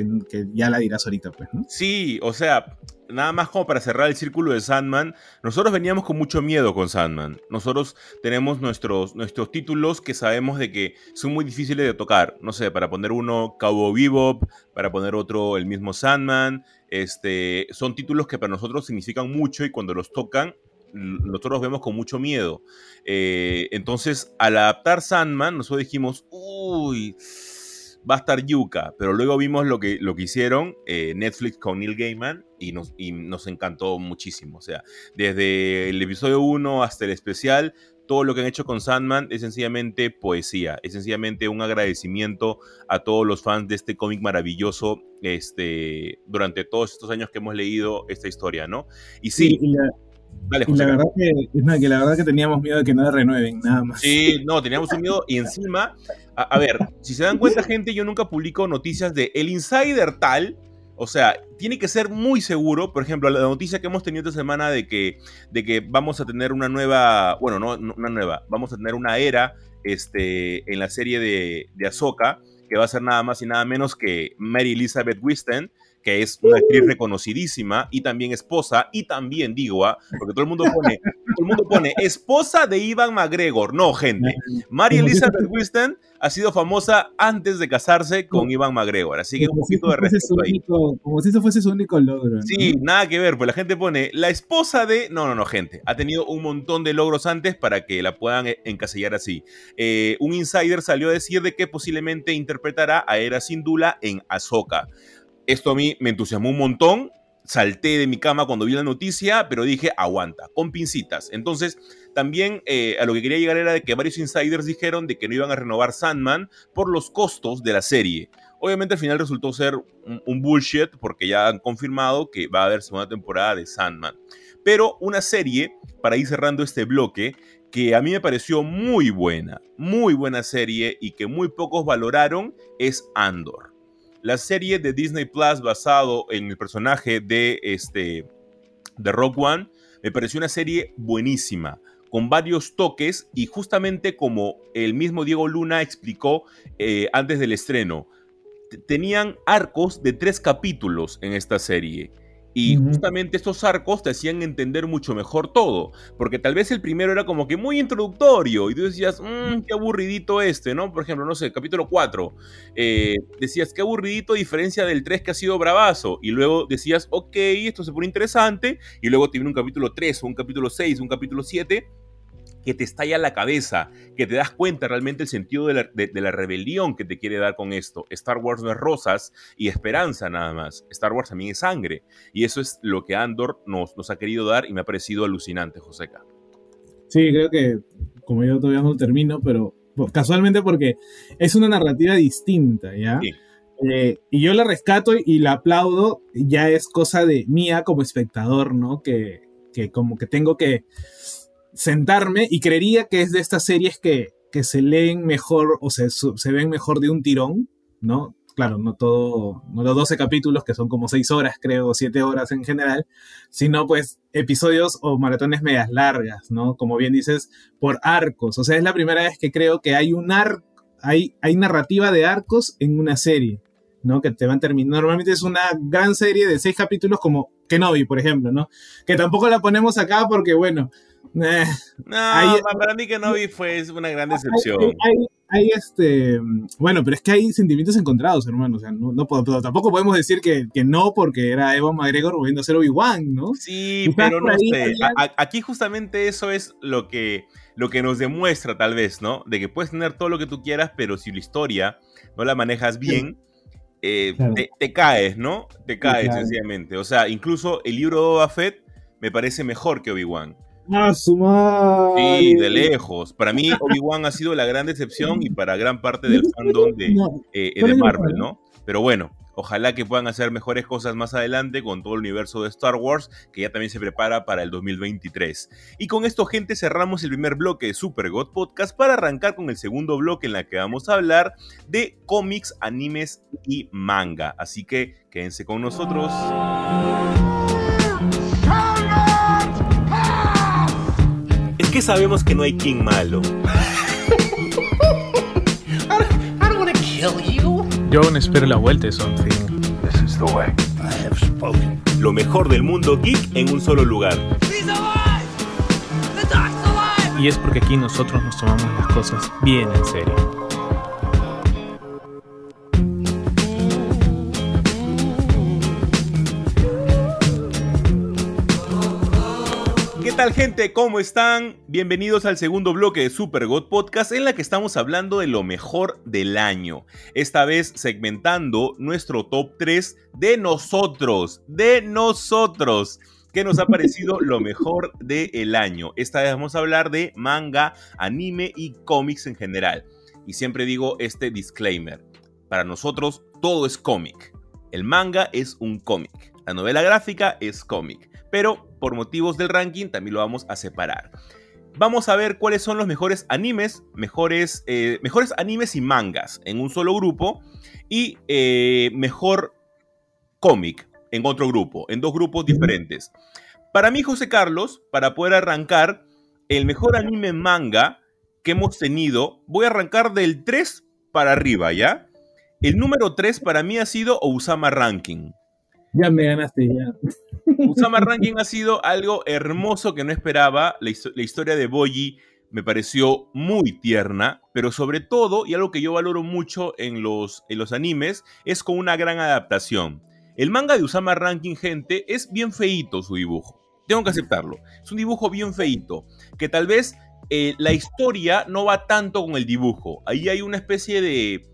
ya la dirás ahorita, pues. Sí, o sea, nada más como para cerrar el círculo de Sandman, nosotros veníamos con mucho miedo con Sandman. Nosotros tenemos nuestros, nuestros títulos que sabemos de que son muy difíciles de tocar. No sé, para poner uno Cowboy Bebop, para poner otro el mismo Sandman. Este, son títulos que para nosotros significan mucho y cuando los tocan nosotros los vemos con mucho miedo. Eh, entonces, al adaptar Sandman, nosotros dijimos, uy, va a estar yuca, pero luego vimos lo que, lo que hicieron eh, Netflix con Neil Gaiman y nos, y nos encantó muchísimo. O sea, desde el episodio 1 hasta el especial, todo lo que han hecho con Sandman es sencillamente poesía, es sencillamente un agradecimiento a todos los fans de este cómic maravilloso este, durante todos estos años que hemos leído esta historia, ¿no? Y sí, verdad que, la verdad que teníamos miedo de que no la renueven, nada más. Sí, no, teníamos un miedo y encima, a, ver, si se dan cuenta gente, yo nunca publico noticias de el insider tal, o sea, tiene que ser muy seguro, por ejemplo, la noticia que hemos tenido esta semana de que, de que vamos a tener una nueva, bueno, no, una nueva, vamos a tener una era este, en la serie de, de Ahsoka, que va a ser nada más y nada menos que Mary Elizabeth Wisten, que es una actriz reconocidísima y también esposa, y también digo, ¿ah? porque todo el mundo pone, todo el mundo pone esposa de Ivan McGregor. No, gente. Mary Elizabeth Winston ha sido famosa antes de casarse con Ivan McGregor, así que un poquito de respeto ahí. como si eso fuese su único logro. Sí, nada que ver, pues la gente pone la esposa de. No, no, no, gente. Ha tenido un montón de logros antes para que la puedan e-, encasillar así. Eh, un insider salió a decir de que posiblemente interpretará a Era Sindula en Ahsoka. Esto a mí me entusiasmó un montón. Salté de mi cama cuando vi la noticia, pero dije, aguanta, con pincitas. Entonces, también eh, a lo que quería llegar era de que varios insiders dijeron de que no iban a renovar Sandman por los costos de la serie. Obviamente al final resultó ser un, un, bullshit porque ya han confirmado que va a haber segunda temporada de Sandman. Pero una serie, para ir cerrando este bloque, que a mí me pareció muy buena, muy buena serie y que muy pocos valoraron, es Andor. La serie de Disney Plus basado en el personaje de, este, de Rock One me pareció una serie buenísima, con varios toques y justamente como el mismo Diego Luna explicó eh, antes del estreno, tenían arcos de tres capítulos en esta serie y justamente estos arcos te hacían entender mucho mejor todo, porque tal vez el primero era como que muy introductorio y tú decías, mmm, qué aburridito este, ¿no? Por ejemplo, no sé, capítulo 4, eh, decías, qué aburridito a diferencia del 3 que ha sido bravazo, y luego decías, ok, esto se pone interesante, y luego te viene un capítulo 3, o un capítulo 6, un capítulo 7, que te estalla la cabeza, que te das cuenta realmente el sentido de la, rebelión que te quiere dar con esto. Star Wars no es rosas y esperanza nada más. Star Wars también es sangre. Y eso es lo que Andor nos, nos ha querido dar y me ha parecido alucinante, Joseca. Sí, creo que, como yo todavía no termino, pero casualmente porque es una narrativa distinta, ¿ya? Eh, y yo la rescato y la aplaudo, ya es cosa de mía como espectador, ¿no? Que, que como que tengo que sentarme y creería que es de estas series que, que se leen mejor o se, se, ven mejor de un tirón, ¿no? Claro, no todo, no los 12 capítulos, que son como 6 horas, creo, o 7 horas en general, sino pues episodios o maratones medias largas, ¿no? Como bien dices, por arcos. O sea, es la primera vez que creo que hay un arco, hay, hay narrativa de arcos en una serie, ¿no? Que te van terminando. Normalmente es una gran serie de 6 capítulos como Kenobi, por ejemplo, ¿no? Que tampoco la ponemos acá porque, bueno, [LAUGHS] no, para mí que no vi fue una gran decepción. Hay, este. Bueno, pero es que hay sentimientos encontrados, hermano. O sea, no, no tampoco podemos decir que, que, no porque era Evan McGregor volviendo a ser Obi-Wan, ¿no? Sí, pero no sé. aquí justamente eso es lo que, lo que nos demuestra, tal vez, ¿no? De que puedes tener todo lo que tú quieras, pero si la historia no la manejas bien. Eh, te, caes, ¿no? Te caes, sencillamente. O sea, incluso el libro de Boba Fett me parece mejor que Obi-Wan. ¡Ah, su madre! Sí, de lejos. Para mí, Obi-Wan ha sido la gran decepción y para gran parte del fandom de, eh, de Marvel, ¿no? Pero bueno, ojalá que puedan hacer mejores cosas más adelante con todo el universo de Star Wars, que ya también se prepara para el 2023. Y con esto, gente, cerramos el primer bloque de Super God Podcast para arrancar con el segundo bloque en la que vamos a hablar de cómics, animes y manga. Así que quédense con nosotros. Qué sabemos que no hay King malo? [LAUGHS] Yo aún espero la vuelta de Something. Lo mejor del mundo geek en un solo lugar. Y es porque aquí nosotros nos tomamos las cosas bien en serio. Tal gente? ¿Cómo están? Bienvenidos al segundo bloque de Super God Podcast en la que estamos hablando de lo mejor del año. Esta vez segmentando nuestro top 3 de nosotros, de nosotros. ¿Qué nos ha parecido lo mejor del año? Esta vez vamos a hablar de manga, anime y cómics en general. Y siempre digo este disclaimer. Para nosotros todo es cómic. El manga es un cómic. La novela gráfica es cómic. Pero por motivos del ranking también lo vamos a separar. Vamos a ver cuáles son los mejores animes, mejores, eh, mejores animes y mangas en un solo grupo y eh, mejor cómic en otro grupo, en dos grupos diferentes. Para mí, José Carlos, para poder arrancar el mejor anime manga que hemos tenido, voy a arrancar del 3 para arriba, ¿ya? El número 3 para mí ha sido Osama Ranking. Ya me ganaste, ya. Usama Ranking ha sido algo hermoso que no esperaba. La, la historia de Boyi me pareció muy tierna, pero sobre todo, y algo que yo valoro mucho en los, en los animes, es con una gran adaptación. El manga de Usama Ranking, gente, es bien feito su dibujo. Tengo que aceptarlo. Es un dibujo bien feito, que tal vez eh, la historia no va tanto con el dibujo. Ahí hay una especie de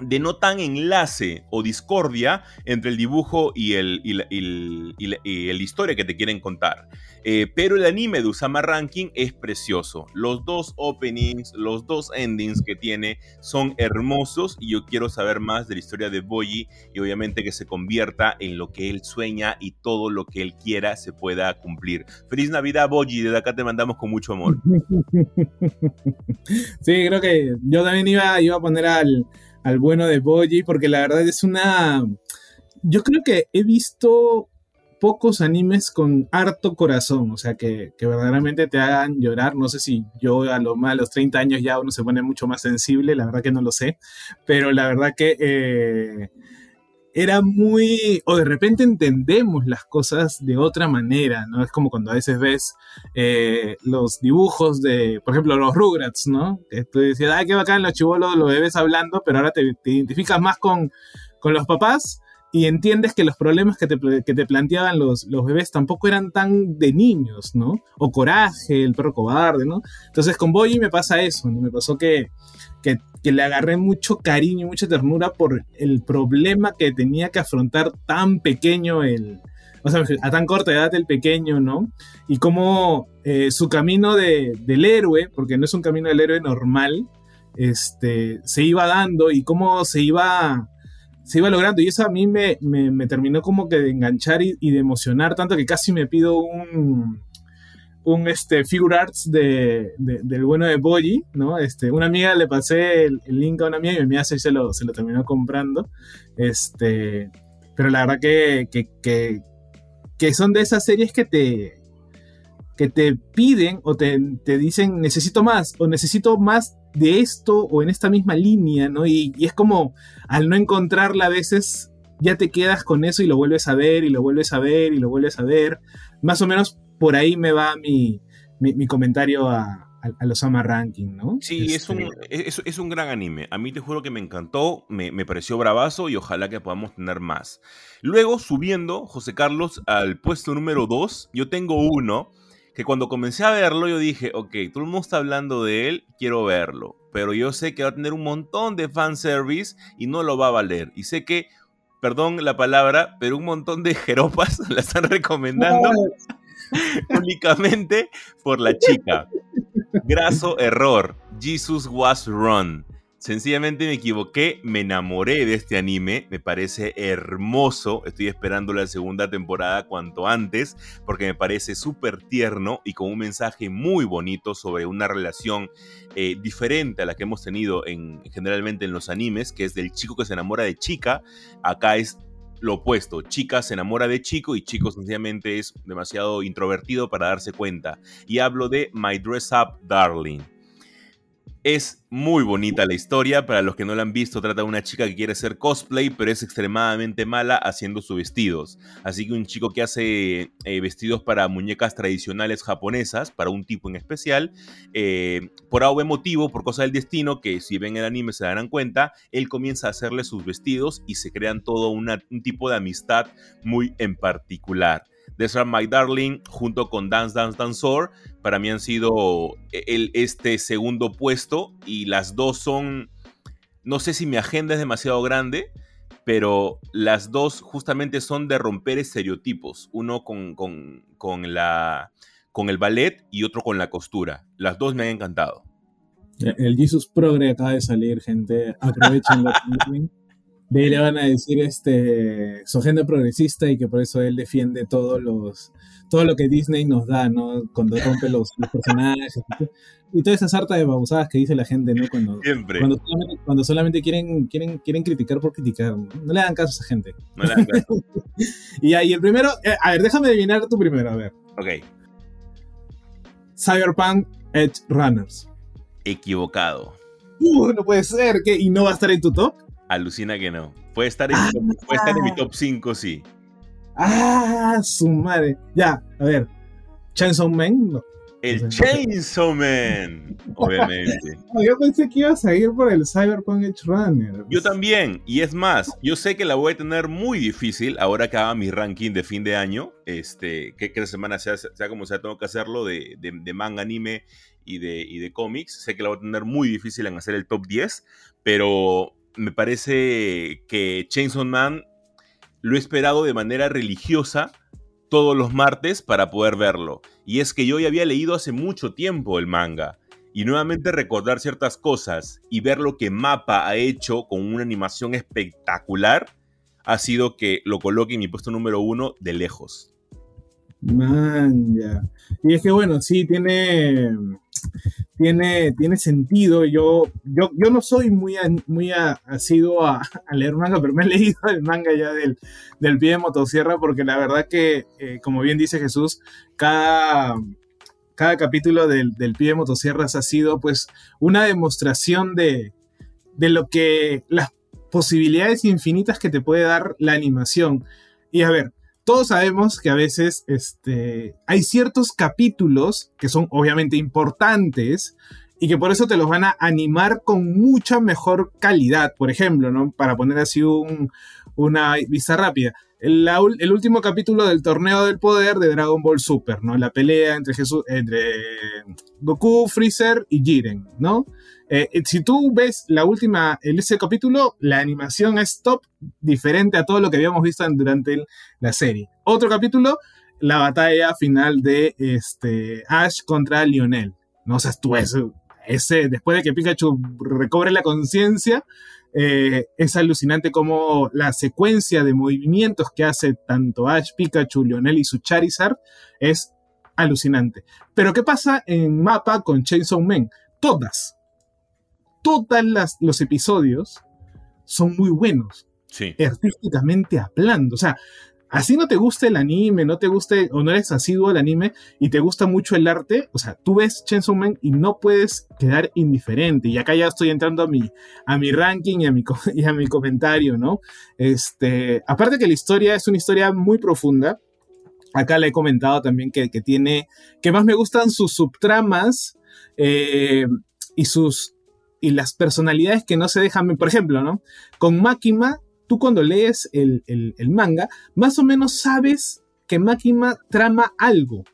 de no tan enlace o discordia entre el dibujo y, el, y, la, historia que te quieren contar. Eh, pero el anime de Usama Ranking es precioso. Los dos openings, los dos endings que tiene son hermosos y yo quiero saber más de la historia de Boyi y obviamente que se convierta en lo que él sueña y todo lo que él quiera se pueda cumplir. Feliz Navidad Boyi, desde acá te mandamos con mucho amor. [LAUGHS] Sí, creo que yo también iba, iba a poner al al bueno de Boji, porque la verdad es una... Yo creo que he visto pocos animes con harto corazón, o sea, que, verdaderamente te hagan llorar. No sé si yo a, lo, a los 30 años ya uno se pone mucho más sensible, la verdad que no lo sé, pero la verdad que eh, era muy, o de repente entendemos las cosas de otra manera, ¿no? Es como cuando a veces ves eh, los dibujos de, por ejemplo, los Rugrats, ¿no? Que tú decías, ay, qué bacán los chivolos, los bebés hablando, pero ahora te, identificas más con, con, los papás y entiendes que los problemas que te, que te planteaban los, los, bebés tampoco eran tan de niños, ¿no? O Coraje, el perro cobarde, ¿no? Entonces con Boyi me pasa eso, ¿no? Me pasó que que, le agarré mucho cariño mucha ternura por el problema que tenía que afrontar tan pequeño el, o sea, a tan corta edad el pequeño, ¿no? Y cómo eh, su camino de, del héroe, porque no es un camino del héroe normal, este, se iba dando y cómo se iba, se iba logrando. Y eso a mí me, me, terminó como que de enganchar y, de emocionar tanto que casi me pido un, un este, figure arts de, del bueno de Boyi, ¿no? Este, una amiga le pasé el, link a una amiga y mi amiga se, lo, se lo terminó comprando. Este, pero la verdad que, que, que, son de esas series que te, que te piden o te, te, dicen necesito más o necesito más de esto o en esta misma línea, ¿no? Y, y, es como al no encontrarla a veces ya te quedas con eso y lo vuelves a ver y lo vuelves a ver y lo vuelves a ver. Más o menos por ahí me va mi, mi, comentario a, a, los Ama Ranking, ¿no? Sí, es, un, este es, un gran anime. A mí te juro que me encantó, me, me, pareció bravazo y ojalá que podamos tener más. Luego, subiendo, José Carlos, al puesto número 2, yo tengo uno que cuando comencé a verlo yo dije, ok, todo el mundo está hablando de él, quiero verlo. Pero yo sé que va a tener un montón de fanservice y no lo va a valer. Y sé que, perdón la palabra, pero un montón de jeropas [LAUGHS] la están recomendando. [LAUGHS] únicamente por la chica. Graso error. Jesus was wrong. Sencillamente me equivoqué, me enamoré de este anime, me parece hermoso, estoy esperando la segunda temporada cuanto antes, porque me parece súper tierno y con un mensaje muy bonito sobre una relación eh, diferente a la que hemos tenido en, generalmente en los animes, que es del chico que se enamora de chica, acá es lo opuesto. Chica se enamora de chico y chico sencillamente es demasiado introvertido para darse cuenta. Y hablo de My Dress Up Darling. Es muy bonita la historia, para los que no la han visto, trata de una chica que quiere hacer cosplay, pero es extremadamente mala haciendo sus vestidos. Así que un chico que hace eh, vestidos para muñecas tradicionales japonesas, para un tipo en especial, eh, por algún motivo, por cosa del destino, que si ven el anime se darán cuenta, él comienza a hacerle sus vestidos y se crean todo un tipo de amistad muy en particular. Desert My Darling junto con Dance Dance Dancer para mí han sido el, este segundo puesto y las dos son, no sé si mi agenda es demasiado grande, pero las dos justamente son de romper estereotipos, uno con, con, la, con el ballet y otro con la costura. Las dos me han encantado. El Jesus Progre acaba de salir, gente. Aprovechen [LAUGHS] de ahí le van a decir este su agenda progresista y que por eso él defiende todos los todo lo que Disney nos da, ¿no? Cuando rompe los, personajes y, toda esa sarta de babosadas que dice la gente, ¿no? Cuando, Siempre. Cuando solamente, quieren, quieren, quieren criticar por criticar. ¿no? le dan caso a esa gente. No le dan caso. [LAUGHS] y ahí el primero, eh, a ver, déjame adivinar tu primero, a ver. Ok. Cyberpunk Edge Runners. Equivocado. Uh, no puede ser. ¿Qué? ¿Y no va a estar en tu top? Alucina que no. Puede estar en, mi, top, puede estar en mi top 5, sí. Ah, su madre. Ya, a ver. Chainsaw Man, no. El Chainsaw Man, [LAUGHS] obviamente. yo pensé que ibas a ir por el Cyberpunk Edge Runner. Yo también, y es más, yo sé que la voy a tener muy difícil ahora que haga mi ranking de fin de año, este, que cada semana sea, sea como sea, tengo que hacerlo de, de, manga, anime y de, y de cómics. Sé que la voy a tener muy difícil en hacer el top 10, pero me parece que Chainsaw Man lo he esperado de manera religiosa todos los martes para poder verlo. Y es que yo ya había leído hace mucho tiempo el manga. Y nuevamente recordar ciertas cosas y ver lo que Mapa ha hecho con una animación espectacular ha sido que lo coloque en mi puesto número uno de lejos. Man, ya. Y es que bueno, sí, tiene tiene, tiene sentido. Yo, yo, yo no soy muy, muy asiduo a, leer manga, pero me he leído el manga ya del, del pie de motosierra porque la verdad que, eh, como bien dice Jesús, cada, cada capítulo del, del pie de motosierras ha sido pues una demostración de, de lo que las posibilidades infinitas que te puede dar la animación. Y a ver, todos sabemos que a veces este, hay ciertos capítulos que son obviamente importantes y que por eso te los van a animar con mucha mejor calidad, por ejemplo, ¿no? Para poner así una vista rápida. El, el, último capítulo del torneo del poder de Dragon Ball Super, ¿no? La pelea entre, Jesús, entre Goku, Freezer y Jiren, ¿no? Eh, eh, si tú ves la última, en ese capítulo, la animación es top, diferente a todo lo que habíamos visto durante la serie. Otro capítulo, la batalla final de este, Ash contra Lionel. No sé, tú ese, después de que Pikachu recobre la conciencia, eh, es alucinante como la secuencia de movimientos que hace tanto Ash, Pikachu, Lionel y su Charizard es alucinante. Pero ¿qué pasa en mapa con Chainsaw Man? Todas, todos los episodios son muy buenos. Sí. Artísticamente hablando. O sea, así no te gusta el anime, no te guste o no eres asiduo al anime y te gusta mucho el arte, o sea, tú ves Chainsaw Man y no puedes quedar indiferente. Y acá ya estoy entrando a mi, a mi ranking y a mi, [LAUGHS] y a mi comentario, ¿no? Este, aparte que la historia es una historia muy profunda. Acá le he comentado también que, tiene, que más me gustan sus subtramas eh, y sus y las personalidades que no se dejan, por ejemplo, ¿no? Con Makima, tú cuando lees el, el manga, más o menos sabes que Makima trama algo.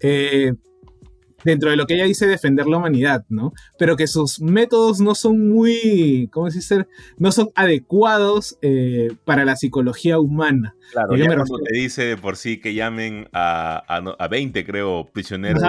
Eh, dentro de lo que ella dice defender la humanidad, ¿no? Pero que sus métodos no son muy, ¿cómo decir? No son adecuados eh, para la psicología humana. Claro, ya cuando te dice de por sí que llamen a, a, 20, creo, prisioneros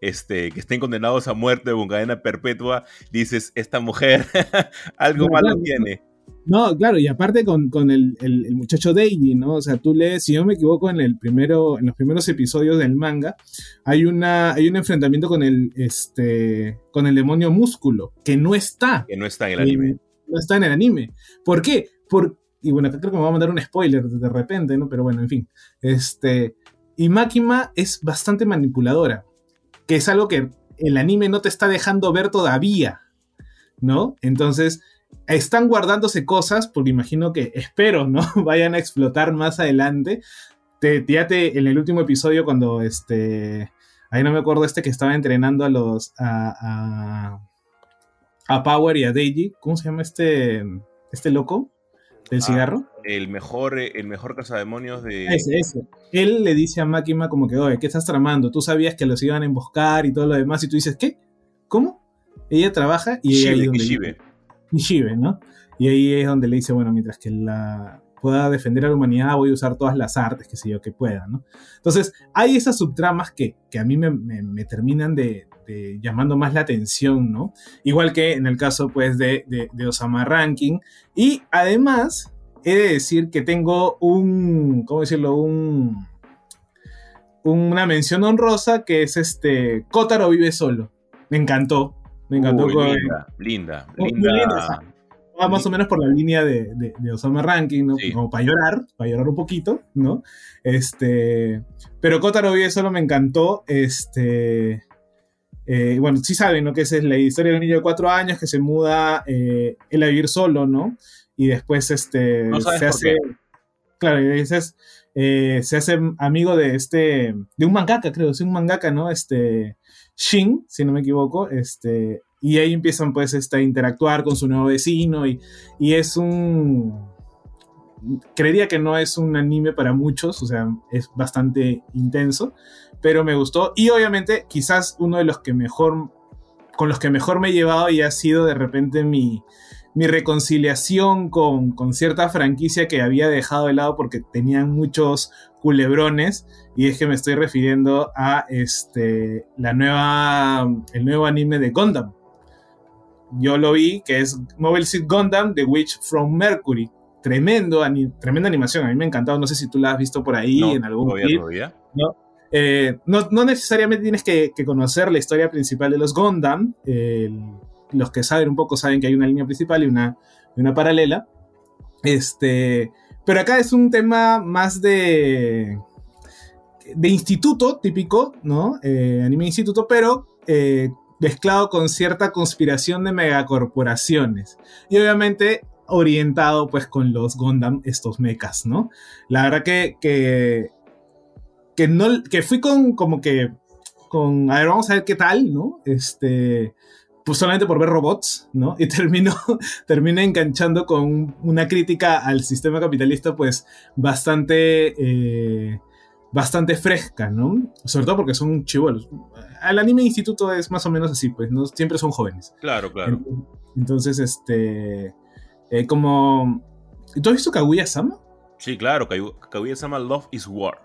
este, que estén condenados a muerte con cadena perpetua, dices, esta mujer [LAUGHS] algo malo tiene. No, claro, y aparte con, el, muchacho Deiji, ¿no? O sea, tú lees, si yo me equivoco, en el primero, en los primeros episodios del manga, hay una, hay un enfrentamiento con el, este, con el demonio músculo, que no está. Que no está en el anime. No está en el anime. ¿Por qué? Por, y bueno, creo que me va a mandar un spoiler de repente, ¿no? Pero bueno, en fin. Este, y Makima es bastante manipuladora, que es algo que el anime no te está dejando ver todavía, ¿no? Entonces, están guardándose cosas, porque imagino que, espero, ¿no? [LAUGHS] Vayan a explotar más adelante. Te, en el último episodio cuando este... Ahí no me acuerdo este que estaba entrenando a los... a, a, Power y a Deiji. ¿Cómo se llama este, este loco? ¿Del ah, cigarro? El mejor, el mejor cazademonios de. Ese, ese. Él le dice a Makima como que, oye, ¿qué estás tramando? Tú sabías que los iban a emboscar y todo lo demás, y tú dices, ¿qué? ¿Cómo? Ella trabaja y ella ahí [LAUGHS] Shive, ¿no? Y ahí es donde le dice, bueno, mientras que la pueda defender a la humanidad, voy a usar todas las artes, que sé yo, que pueda, ¿no? Entonces, hay esas subtramas que, que a mí me, me, terminan de, llamando más la atención, ¿no? Igual que en el caso, pues, de, de, Osama Ranking. Y además, he de decir que tengo un, ¿cómo decirlo? Un, una mención honrosa que es este, Kotaro vive solo. Me encantó, me encantó. linda, linda, linda. Va más o menos por la línea de, de, Osama Ranking, ¿no? Como para llorar, para llorar un poquito, ¿no? Este, pero Kotaro Vie solo me encantó, este, eh, bueno, sí saben, ¿no? Que esa es la historia de un niño de cuatro años que se muda eh, él a vivir solo, ¿no? Y después este, se hace... Claro, y dices, eh, se hace amigo de este, de un mangaka, creo, es un mangaka, ¿no? Este, Shin, si no me equivoco, este, y ahí empiezan pues este, a interactuar con su nuevo vecino y, y es un... Creería que no es un anime para muchos, o sea, es bastante intenso, pero me gustó y obviamente quizás uno de los que mejor, con los que mejor me he llevado y ha sido de repente mi, mi reconciliación con, con, cierta franquicia que había dejado de lado porque tenían muchos culebrones y es que me estoy refiriendo a este la nueva el nuevo anime de Gundam yo lo vi, que es Mobile Suit Gundam, The Witch from Mercury. Tremendo, tremenda animación, a mí me ha encantado, no sé si tú la has visto por ahí en algún todavía, ¿no? Eh, ¿no? no, necesariamente tienes que, conocer la historia principal de los Gundam, los que saben un poco saben que hay una línea principal y una, una paralela, este, pero acá es un tema más de, de instituto típico, ¿no? Eh, anime instituto, pero eh, mezclado con cierta conspiración de megacorporaciones. Y obviamente orientado pues con los Gundam, estos mechas, ¿no? La verdad que, que, no, que fui con como que, con, a ver, vamos a ver qué tal, ¿no? Este, pues solamente por ver robots, ¿no? Y termino, [LAUGHS] termino enganchando con una crítica al sistema capitalista pues bastante... Eh, bastante fresca, ¿no? Sobre todo porque son chivolos el anime instituto es más o menos así, pues, ¿no? Siempre son jóvenes. Claro, claro. Entonces, este. Eh, como. ¿Tú has visto Kaguya-sama? Sí, claro, Kaguya-sama Love is War.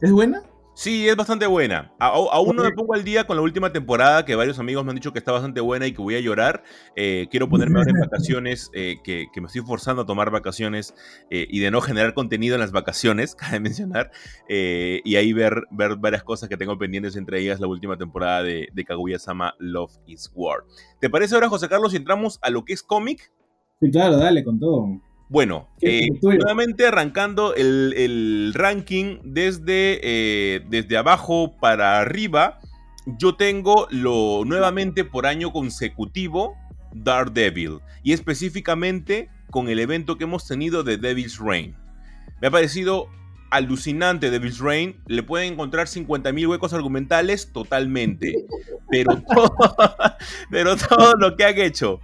¿Es buena? Sí, es bastante buena. aún no me pongo al día con la última temporada, que varios amigos me han dicho que está bastante buena y que voy a llorar. Eh, quiero ponerme ahora en [LAUGHS] vacaciones, eh, que, me estoy forzando a tomar vacaciones eh, y de no generar contenido en las vacaciones, [LAUGHS] cabe mencionar. y ahí ver, ver varias cosas que tengo pendientes, entre ellas la última temporada de, de Kaguya-sama Love is War. ¿Te parece ahora, José Carlos, si entramos a lo que es cómic? Sí, claro, dale con todo. Bueno, eh, nuevamente arrancando el, ranking desde, eh, desde abajo para arriba, yo tengo lo nuevamente por año consecutivo Daredevil y específicamente con el evento que hemos tenido de Devil's Reign. Me ha parecido alucinante Devil's Reign, le pueden encontrar 50.000 huecos argumentales totalmente, pero [LAUGHS] pero todo lo que han hecho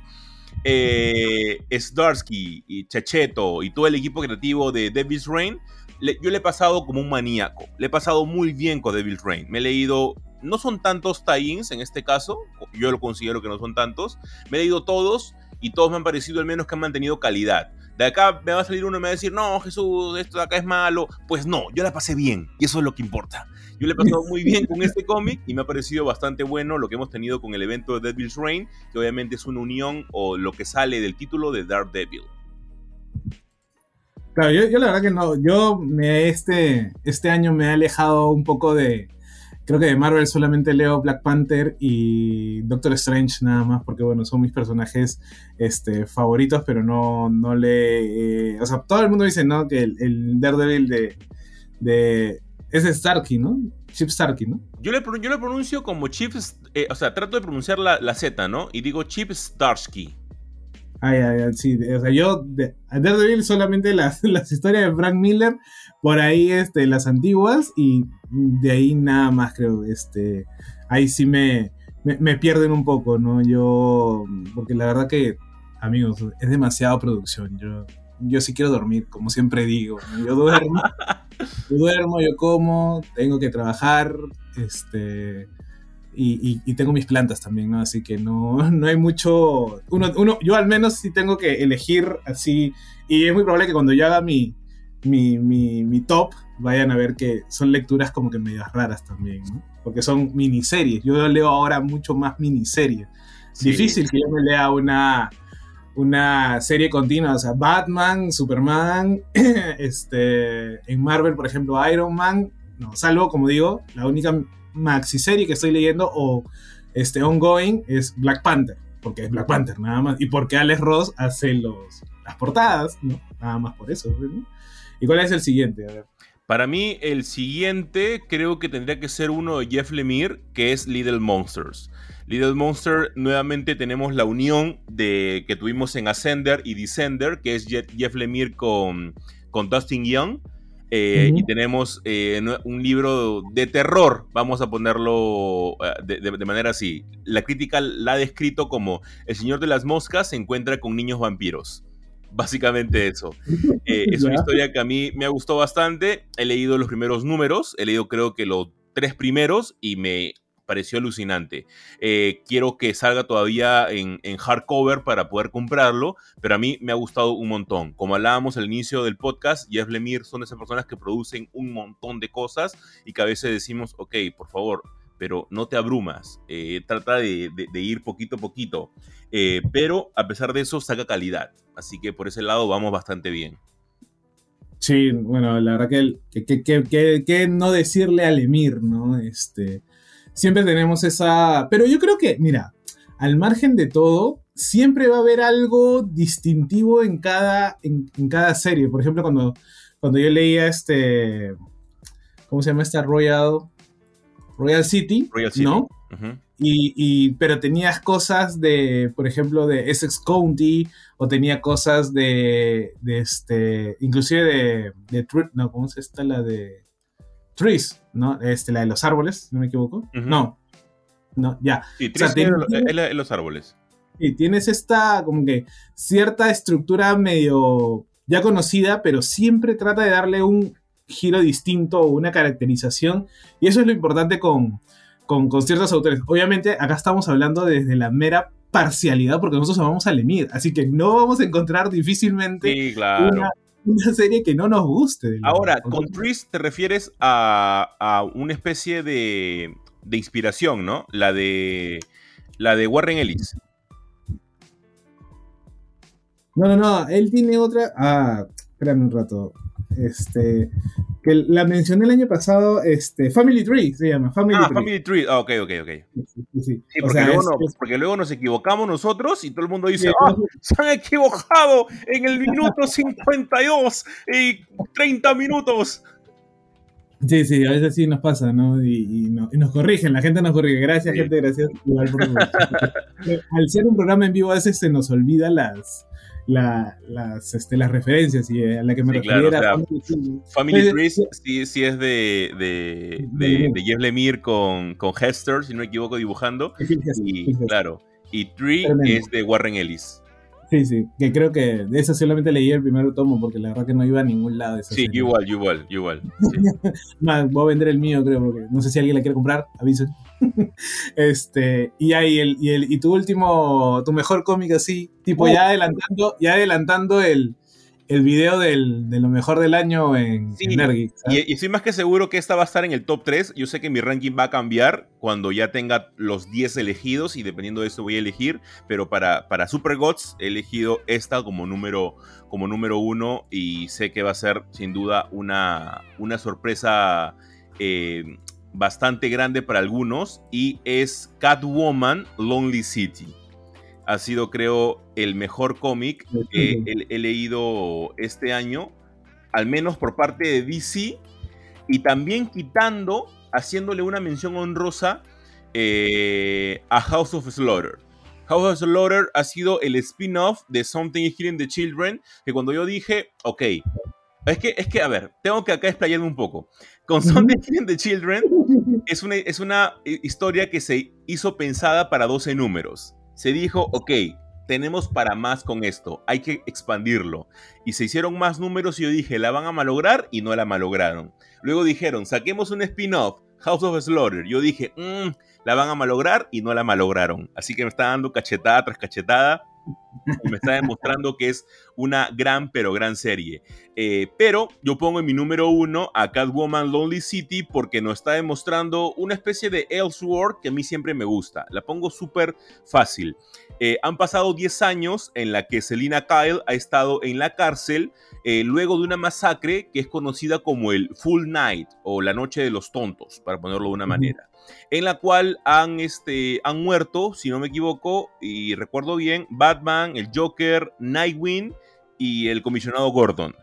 eh, Starsky y Chacheto y todo el equipo creativo de Devil's Reign, yo le he pasado como un maníaco. Le he pasado muy bien con Devil's Reign. Me he leído, no son tantos tie-ins en este caso, yo lo considero que no son tantos. Me he leído todos y todos me han parecido al menos que han mantenido calidad. De acá me va a salir uno y me va a decir, no, Jesús, esto de acá es malo. Pues no, yo la pasé bien y eso es lo que importa. Yo le he pasado muy bien con este cómic y me ha parecido bastante bueno lo que hemos tenido con el evento de Devil's Reign, que obviamente es una unión o lo que sale del título de Dark Devil. Claro, yo, la verdad que no, yo este, este año me he alejado un poco de, creo que de Marvel solamente leo Black Panther y Doctor Strange nada más, porque bueno, son mis personajes este, favoritos, pero no, no le... Eh, o sea, todo el mundo dice, ¿no? Que el, el Daredevil de, de, es Starkey, ¿no? Chip Starkey, ¿no? Yo le, yo le pronuncio como Chip, eh, o sea, trato de pronunciar la, la, Z, ¿no? Y digo Chip Starsky. Ay, ay, ay, sí, o sea, yo, de, Daredevil solamente las, [LAUGHS] las historias de Frank Miller, por ahí, este, las antiguas, y de ahí nada más, creo, este, ahí sí me, me, me pierden un poco, ¿no? Yo, porque la verdad que, amigos, es demasiada producción, yo yo sí quiero dormir, como siempre digo. Yo duermo, [LAUGHS] yo duermo, yo como, tengo que trabajar, este, y, tengo mis plantas también, ¿no? Así que no, no hay mucho, uno, uno, yo al menos sí tengo que elegir así, y es muy probable que cuando yo haga mi, mi, mi, top, vayan a ver que son lecturas como que medias raras también, ¿no? Porque son miniseries, yo leo ahora mucho más miniseries. Difícil que yo me lea una una serie continua, o sea, Batman, Superman, [CLEARS THROAT] este, en Marvel, por ejemplo, Iron Man, no, salvo, como digo, la única maxi serie que estoy leyendo o este ongoing es Black Panther, porque es Black Panther, nada más, y porque Alex Ross hace los, las portadas, ¿no? Nada más por eso. ¿Y cuál es el siguiente? Para mí, el siguiente creo que tendría que ser uno de Jeff Lemire, que es Little Monsters. Little Monster, nuevamente tenemos la unión de, que tuvimos en Ascender y Descender, que es Jeff Lemire con, con Dustin Young. Eh, y tenemos eh, un libro de terror, vamos a ponerlo eh, de, manera así. La crítica la ha descrito como El Señor de las Moscas se encuentra con niños vampiros. [LAUGHS] Básicamente eso. es [LAUGHS] una historia que a mí me ha gustado bastante. He leído los primeros números, he leído creo que los tres primeros y me pareció alucinante. Eh, quiero que salga todavía en, hardcover para poder comprarlo, pero a mí me ha gustado un montón. Como hablábamos al inicio del podcast, Jeff Lemire son esas personas que producen un montón de cosas y que a veces decimos, ok, por favor, pero no te abrumas, eh, trata de, ir poquito a poquito, eh, pero a pesar de eso saca calidad, así que por ese lado vamos bastante bien. Sí, bueno, la verdad que, que, que, no decirle a Lemir, ¿no? Este, siempre tenemos esa... Pero yo creo que, mira, al margen de todo, siempre va a haber algo distintivo en cada, en, cada serie. Por ejemplo, cuando, cuando yo leía este... ¿Cómo se llama esta Royal? Royal City, Royal City. ¿no? y, pero tenías cosas de, por ejemplo, de Essex County, o tenía cosas de, de este, inclusive de, de, no, ¿cómo se está la de Trees, ¿no? Este, la de los árboles, no me equivoco. No. No, ya. Sí, Trees de los árboles. Y tienes esta, como que, cierta estructura medio ya conocida, pero siempre trata de darle un giro distinto o una caracterización. Y eso es lo importante con, con, ciertos autores. Obviamente, acá estamos hablando desde la mera parcialidad, porque nosotros vamos a Lemir, así que no vamos a encontrar difícilmente sí, claro una serie que no nos guste. Ahora, con Tris te refieres a, una especie de, de, inspiración, ¿no? La de, la de Warren Ellis. No, no, no, él tiene otra. Ah, espérame un rato. Este que la mencioné el año pasado, este, Family Tree se llama. Family ah, Family Tree, ah, ok, ok, ok. Sí, sí, sí. porque, luego porque, luego nos equivocamos nosotros y todo el mundo dice, ah, se han equivocado en el minuto [LAUGHS] 52 y 30 minutos. Sí, sí, a veces sí nos pasa, ¿no? Y, nos corrigen, la gente nos corrige. Gracias, gente, gracias. [LAUGHS] Al ser un programa en vivo, a veces se nos olvida las, las, este, las referencias y a la que me refiero Family, Trees sí, sí, es de, de, de, de, Jeff Lemire con, con Hester, si no me equivoco, dibujando. Y, claro, y Tree es de Warren Ellis. Sí, sí, que creo que de eso solamente leí el primer tomo porque la verdad que no iba a ningún lado. sí, igual, igual, igual. [LAUGHS] voy a vender el mío, creo, porque no sé si alguien la quiere comprar, avisen. [LAUGHS] este, y ahí el, y el, y tu último, tu mejor cómic así, tipo ya adelantando, ya adelantando el, el video del, de lo mejor del año en, sí, y, estoy más que seguro que esta va a estar en el top 3. Yo sé que mi ranking va a cambiar cuando ya tenga los 10 elegidos y dependiendo de eso voy a elegir. Pero para, para Super Gods he elegido esta como número, como número uno y sé que va a ser sin duda una, una sorpresa eh, bastante grande para algunos y es Catwoman Lonely City ha sido, creo, el mejor cómic que he, leído este año, al menos por parte de DC, y también quitando, haciéndole una mención honrosa eh, a House of Slaughter. House of Slaughter ha sido el spin-off de Something is Killing the Children, que cuando yo dije, ok, es que, es que, a ver, tengo que acá explayarme un poco. Con is Killing the Children es una, es una historia que se hizo pensada para 12 números se dijo, ok, tenemos para más con esto, hay que expandirlo. Y se hicieron más números y yo dije, la van a malograr y no la malograron. Luego dijeron, saquemos un spin-off, House of Slaughter. Yo dije, mmm, la van a malograr y no la malograron. Así que me está dando cachetada tras cachetada y me está demostrando que es una gran, pero gran serie. Eh, pero yo pongo en mi número uno a Catwoman Lonely City porque nos está demostrando una especie de Elseworld que a mí siempre me gusta. La pongo súper fácil. Eh, han pasado 10 años en la que Selina Kyle ha estado en la cárcel eh, luego de una masacre que es conocida como el Full Night o la Noche de los Tontos, para ponerlo de una manera en la cual han, este, han muerto, si no me equivoco, y recuerdo bien, Batman, el Joker, Nightwing y el comisionado Gordon.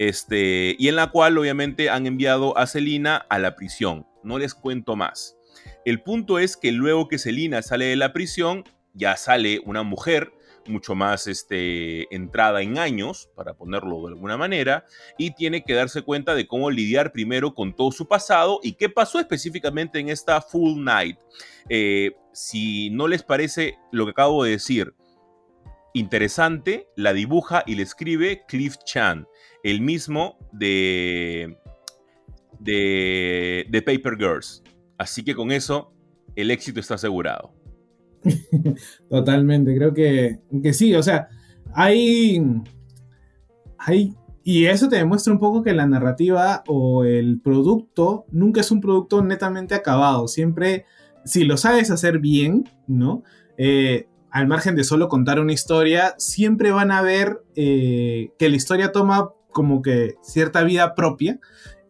este, y en la cual obviamente han enviado a Selina a la prisión. No les cuento más. El punto es que luego que Selina sale de la prisión, ya sale una mujer mucho más este, entrada en años, para ponerlo de alguna manera, y tiene que darse cuenta de cómo lidiar primero con todo su pasado y qué pasó específicamente en esta Full Night. Eh, si no les parece lo que acabo de decir interesante, la dibuja y le escribe Cliff Chan, el mismo de, de, de Paper Girls. Así que con eso el éxito está asegurado. [LAUGHS] Totalmente, creo que, que sí, o sea, hay, hay, y eso te demuestra un poco que la narrativa o el producto nunca es un producto netamente acabado, siempre, si lo sabes hacer bien, ¿no? Eh, al margen de solo contar una historia, siempre van a ver eh, que la historia toma como que cierta vida propia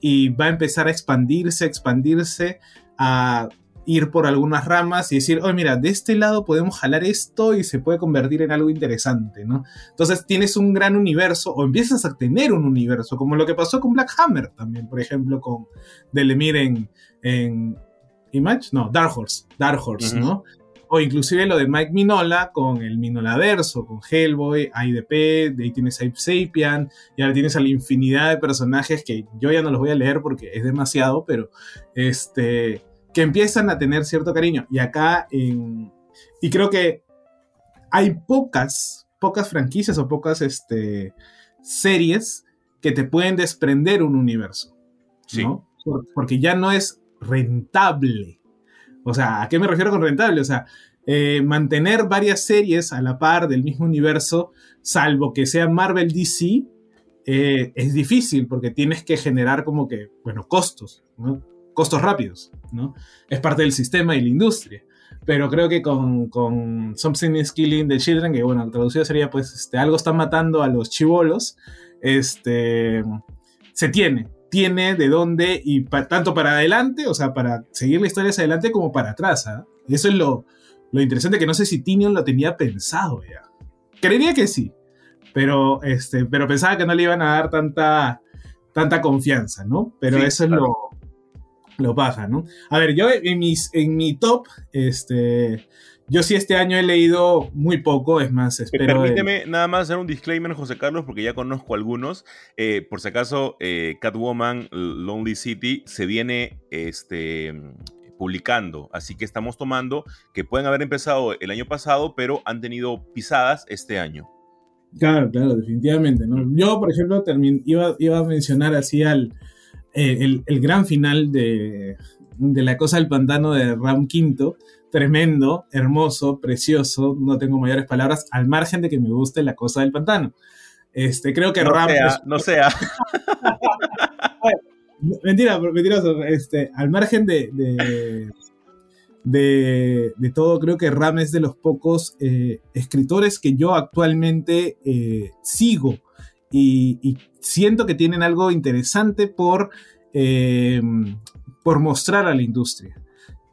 y va a empezar a expandirse, expandirse, a ir por algunas ramas y decir, oye, mira, de este lado podemos jalar esto y se puede convertir en algo interesante, ¿no? Entonces tienes un gran universo o empiezas a tener un universo, como lo que pasó con Black Hammer también, por ejemplo, con Delemir en, en Image, no, Dark Horse, Dark Horse, ¿no? O inclusive lo de Mike Minola con el Minolaverso, con Hellboy, IDP, de ahí tienes Ape Sapien, y ahora tienes a la infinidad de personajes que yo ya no los voy a leer porque es demasiado, pero este que empiezan a tener cierto cariño. Y acá, en, y creo que hay pocas, pocas franquicias o pocas este, series que te pueden desprender un universo. Sí. porque ya no es rentable. O sea, ¿a qué me refiero con rentable? O sea, eh, mantener varias series a la par del mismo universo, salvo que sea Marvel DC, eh, es difícil porque tienes que generar como que, bueno, costos, ¿no? Costos rápidos, ¿no? Es parte del sistema y la industria. Pero creo que con, con Something is Killing the Children, que bueno, traducido sería pues este, algo está matando a los chivolos, este, se tiene, tiene de dónde y tanto para adelante, o sea, para seguir la historia hacia adelante como para atrás. ¿ah? Eso es lo, lo interesante, que no sé si Tinion lo tenía pensado ya. Creería que sí, pero, este, pero pensaba que no le iban a dar tanta, tanta confianza, ¿no? Pero eso es lo, lo baja, ¿no? A ver, yo en, mis, en mi top, este, yo sí este año he leído muy poco, es más, espero... Permíteme nada más hacer un disclaimer, José Carlos, porque ya conozco algunos. Eh, por si acaso, eh, Catwoman, Lonely City, se viene este, publicando, así que estamos tomando que pueden haber empezado el año pasado, pero han tenido pisadas este año. Claro, claro, definitivamente. ¿no? Yo, por ejemplo, iba, iba a mencionar así al eh, el, gran final de, La Cosa del Pantano de Ram Quinto. Tremendo, hermoso, precioso, no tengo mayores palabras, al margen de que me guste La Cosa del Pantano. Este, creo que no Ram. Sea, no sea. [LAUGHS] Mentira, mentiroso. Este, al margen de, de, de, todo, creo que Ram es de los pocos eh, escritores que yo actualmente eh, sigo y, siento que tienen algo interesante por, eh, por mostrar a la industria.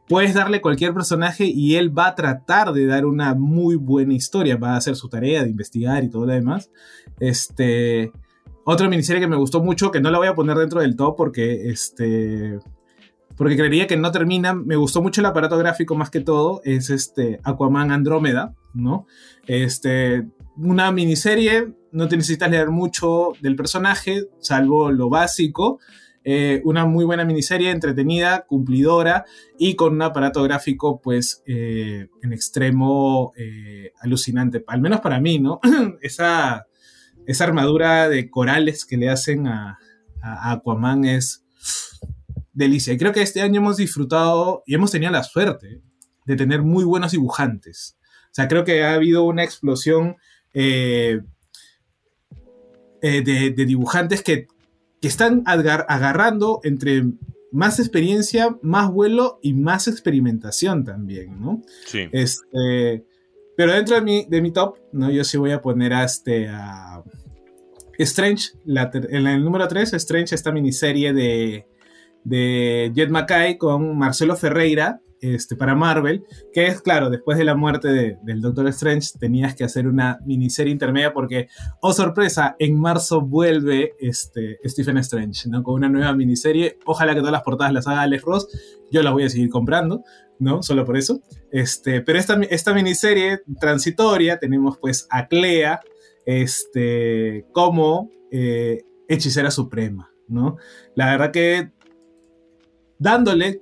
Puedes darle cualquier personaje y él va a tratar de dar una muy buena historia, va a hacer su tarea de investigar y todo lo demás. Este, otra miniserie que me gustó mucho, que no la voy a poner dentro del top porque este, porque creería que no termina. Me gustó mucho el aparato gráfico más que todo. Es este Aquaman Andrómeda, ¿no? Este, una miniserie no te necesitas leer mucho del personaje, salvo lo básico. Eh, una muy buena miniserie, entretenida, cumplidora y con un aparato gráfico, pues, eh, en extremo eh, alucinante. Al menos para mí, ¿no? [CLEARS THROAT] esa, esa armadura de corales que le hacen a, a Aquaman es delicia. Y creo que este año hemos disfrutado y hemos tenido la suerte de tener muy buenos dibujantes. O sea, creo que ha habido una explosión eh, de, dibujantes que, están agarrando entre más experiencia, más vuelo y más experimentación también, ¿no? Sí. Este, pero dentro de mi, de mi top, ¿no? Yo sí voy a poner a, este, a Strange, en el número 3, Strange, esta miniserie de, de Jet Mackay con Marcelo Ferreira, este, para Marvel, que es, claro, después de la muerte del Doctor Strange tenías que hacer una miniserie intermedia porque, oh sorpresa, en marzo vuelve este, Stephen Strange, ¿no? Con una nueva miniserie. Ojalá que todas las portadas las haga Alex Ross. Yo las voy a seguir comprando, ¿no? Solo por eso. Este, pero esta, esta miniserie transitoria tenemos pues a Clea este, como eh, hechicera suprema, ¿no? La verdad que dándole,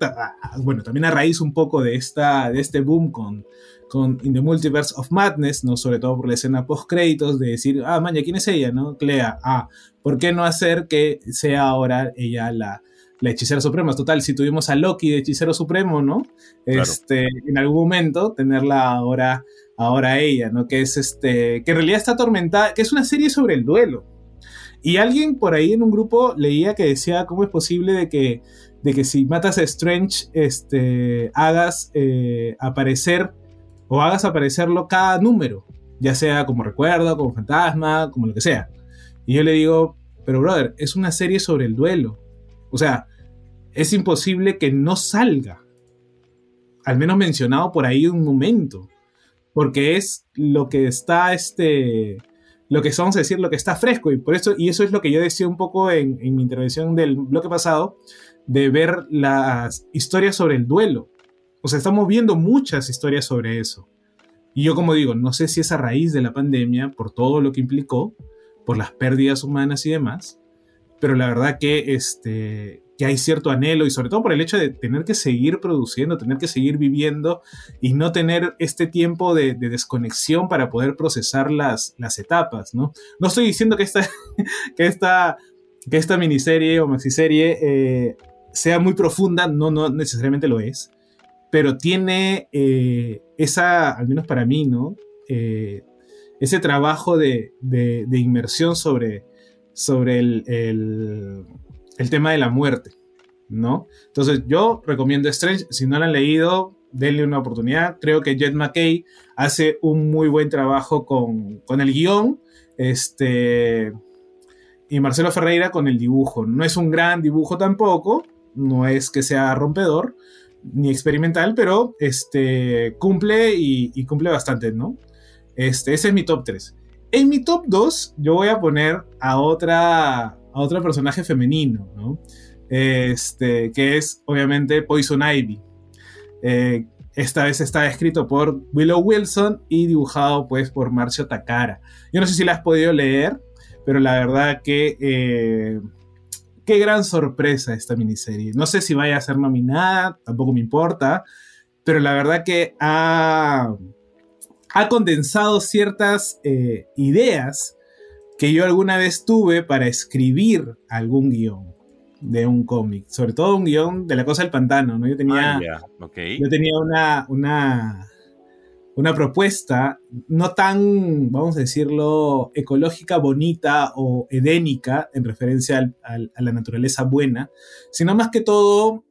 bueno, también a raíz un poco de, esta, de este boom con, con In the Multiverse of Madness, ¿no? Sobre todo por la escena post-créditos de decir, ah, maña, ¿quién es ella, no? Clea, ah, ¿por qué no hacer que sea ahora ella la, la hechicera suprema? Total, si tuvimos a Loki de hechicero supremo, ¿no? Este, en algún momento, tenerla ahora, ahora ella, ¿no? Que es este, que en realidad está atormentada, que es una serie sobre el duelo. Y alguien por ahí en un grupo leía que decía, ¿cómo es posible de que de que si matas a Strange, este, hagas eh, aparecer o hagas aparecerlo cada número, ya sea como recuerdo, como fantasma, como lo que sea. Y yo le digo, pero brother, es una serie sobre el duelo. O sea, es imposible que no salga. Al menos mencionado por ahí un momento. Porque es lo que está, este, lo que vamos a decir, lo que está fresco. Y por eso, y eso es lo que yo decía un poco en, en mi intervención del bloque pasado, de ver las historias sobre el duelo. O sea, estamos viendo muchas historias sobre eso. Y yo como digo, no sé si es a raíz de la pandemia, por todo lo que implicó, por las pérdidas humanas y demás, pero la verdad que, este, que hay cierto anhelo y sobre todo por el hecho de tener que seguir produciendo, tener que seguir viviendo y no tener este tiempo de, desconexión para poder procesar las, las etapas, ¿no? No estoy diciendo que esta, [LAUGHS] que esta, que esta miniserie o maxiserie eh, sea muy profunda, no, no necesariamente lo es, pero tiene eh, esa, al menos para mí, ¿no? Eh, ese trabajo de, de, inmersión sobre, sobre el, el, tema de la muerte, ¿no? Entonces yo recomiendo Strange, si no lo han leído, denle una oportunidad. Creo que Jet McKay hace un muy buen trabajo con, con el guion. Este, y Marcelo Ferreira con el dibujo. No es un gran dibujo tampoco, no es que sea rompedor ni experimental, pero este, cumple y, cumple bastante, ¿no? Este, ese es mi top 3. En mi top 2 yo voy a poner a otra, a otro personaje femenino, ¿no? Este, que es obviamente Poison Ivy. Eh, esta vez está escrito por Willow Wilson y dibujado pues por Marcio Takara. Yo no sé si la has podido leer, pero la verdad que eh, qué gran sorpresa esta miniserie. No sé si vaya a ser nominada, tampoco me importa, pero la verdad que ha, ha condensado ciertas eh, ideas que yo alguna vez tuve para escribir algún guion de un cómic, sobre todo un guion de la cosa del pantano, ¿no? Yo tenía, ah, yo tenía una, una, una propuesta no tan, vamos a decirlo, ecológica, bonita o edénica en referencia a la naturaleza buena, sino más que todo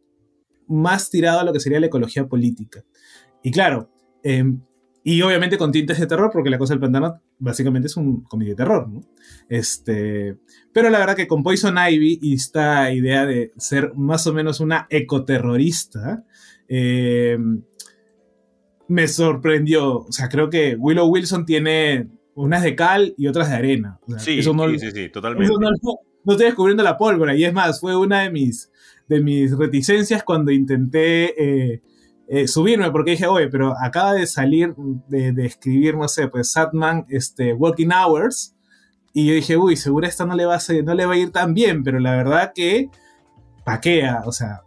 más tirado a lo que sería la ecología política. Y claro, em, y obviamente con tintes de terror, porque La Cosa del Pantano básicamente es un comedia de terror, ¿no? Este, pero la verdad que con Poison Ivy y esta idea de ser más o menos una ecoterrorista, eh, me sorprendió. O sea, creo que Willow Wilson tiene unas de cal y otras de arena. sí, sí, sí, totalmente. no, estoy descubriendo la pólvora. Y es más, fue una de mis, de mis reticencias cuando intenté eh, eh, subirme, porque dije, oye, pero acaba de salir de, escribir, no sé, pues Satman, este, Walking Hours. Y yo dije, uy, seguro esta no le va a, no le va a ir tan bien, pero la verdad que paquea, o sea,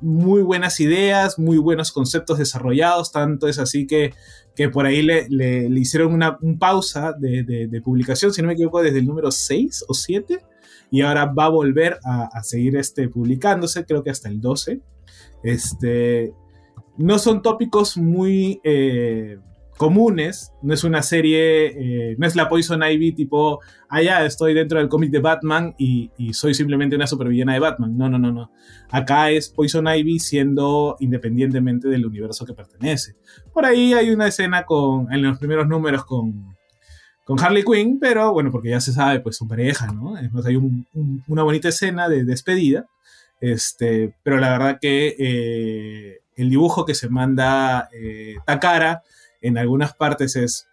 muy buenas ideas, muy buenos conceptos desarrollados, tanto es así que, que por ahí le, le, hicieron una pausa de, de, publicación, si no me equivoco, desde el número 6 o 7, y ahora va a volver a, seguir este, publicándose, creo que hasta el 12. Este, no son tópicos muy... Eh, comunes, no es una serie, eh, no es la Poison Ivy tipo, ah, estoy dentro del cómic de Batman y, soy simplemente una supervillana de Batman. No, no, no, no. Acá es Poison Ivy siendo independientemente del universo que pertenece. Por ahí hay una escena con, en los primeros números con, con Harley Quinn, pero bueno, porque ya se sabe, pues su pareja, ¿no? Entonces hay una bonita escena de despedida, este, pero la verdad que... Eh, el dibujo que se manda eh, Takara en algunas partes es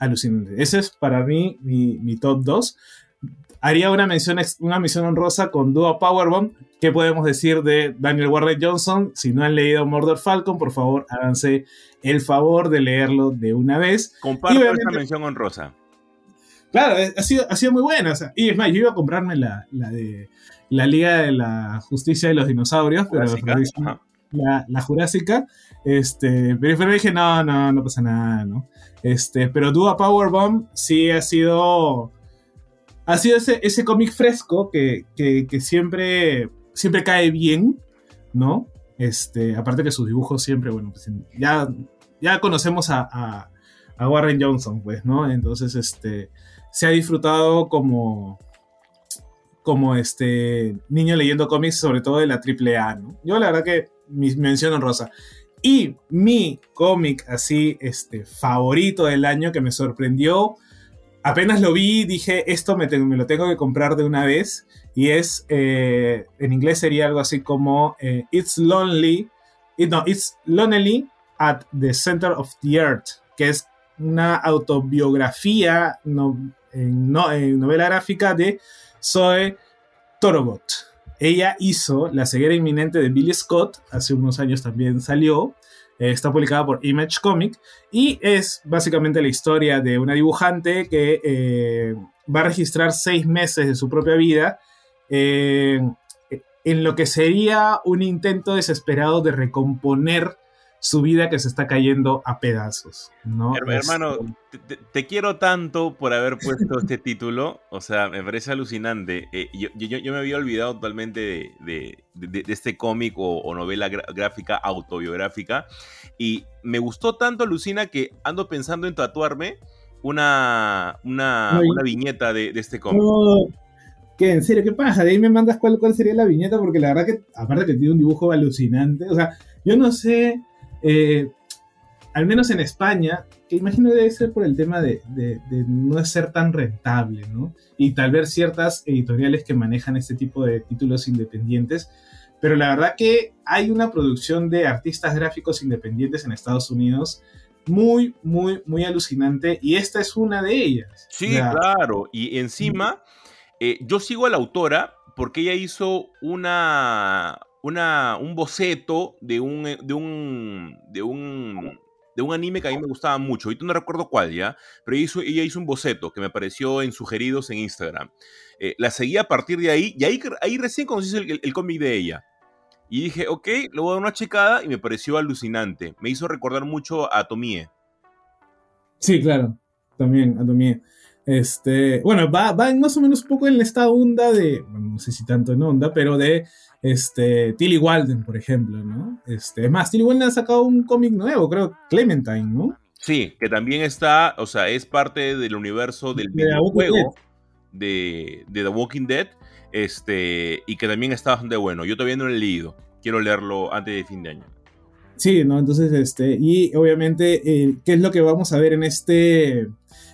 alucinante. Ese es para mí mi, top 2. Haría una mención, una mención honrosa con Dua Powerbomb. ¿Qué podemos decir de Daniel Warren Johnson? Si no han leído Murder Falcon, por favor, háganse el favor de leerlo de una vez. Comparto esa mención honrosa. Claro, ha sido, ha sido muy buena. y es más, yo iba a comprarme la, la de la Liga de la Justicia de los Dinosaurios, pero la, Jurásica. Este, pero, dije, no, no, no pasa nada, ¿no? Este, pero Dua Powerbomb sí ha sido. Ha sido ese, ese cómic fresco que, que, siempre, siempre cae bien, ¿no? Este, aparte que sus dibujos siempre, bueno, pues ya, ya conocemos a, a, a Warren Johnson, pues, ¿no? Entonces, este, se ha disfrutado como, como este niño leyendo cómics, sobre todo de la AAA, ¿no? Yo la verdad que mi mención rosa Y mi cómic así, este, favorito del año que me sorprendió, apenas lo vi, dije, esto me, me lo tengo que comprar de una vez, y es, eh, en inglés sería algo así como, eh, It's Lonely, no, It's Lonely at the Center of the Earth, que es una autobiografía no, en, novela gráfica de Zoe Torogot. Ella hizo La ceguera inminente de Billy Scott, hace unos años también salió, eh, está publicada por Image Comic y es básicamente la historia de una dibujante que eh, va a registrar seis meses de su propia vida eh, en lo que sería un intento desesperado de recomponer su vida que se está cayendo a pedazos, ¿no? Hermano, este te, quiero tanto por haber puesto este [LAUGHS] título, o sea, me parece alucinante. Eh, yo, me había olvidado totalmente de, este cómic o, novela gráfica autobiográfica y me gustó tanto, alucina, que ando pensando en tatuarme una, una, viñeta de, este cómic. ¿Qué? ¿En serio? ¿Qué pasa? De ahí me mandas cuál, cuál sería la viñeta, porque la verdad que, aparte que tiene un dibujo alucinante, o sea, yo no sé eh, al menos en España, que imagino debe ser por el tema de, no ser tan rentable, ¿no? Y tal vez ciertas editoriales que manejan este tipo de títulos independientes, pero la verdad que hay una producción de artistas gráficos independientes en Estados Unidos muy, muy, muy alucinante y esta es una de ellas. Sí, claro, y encima eh, yo sigo a la autora porque ella hizo una, una, un boceto de un, eh, de un, de un, de un anime que a mí me gustaba mucho. Ahorita no recuerdo cuál ya, pero ella hizo, ella hizo un boceto que me apareció en sugeridos en Instagram. Eh, la seguí a partir de ahí y ahí, ahí recién conocí el, el, cómic de ella. Y dije, ok, le voy a dar una checada y me pareció alucinante. Me hizo recordar mucho a Tomie. Sí, claro, también a Tomie. Este, bueno, va, va más o menos poco en esta onda de, no sé si tanto en onda, pero de este, Tilly Walden, por ejemplo, ¿no? Este, es más, Tilly Walden ha sacado un cómic nuevo, creo, Clementine, ¿no? Sí, que también está, o sea, es parte del universo del videojuego de, de, The Walking Dead, este, y que también está bastante bueno. Yo todavía no lo he leído, quiero leerlo antes de fin de año. Sí, ¿no? Entonces, este, y obviamente, eh, ¿qué es lo que vamos a ver en este?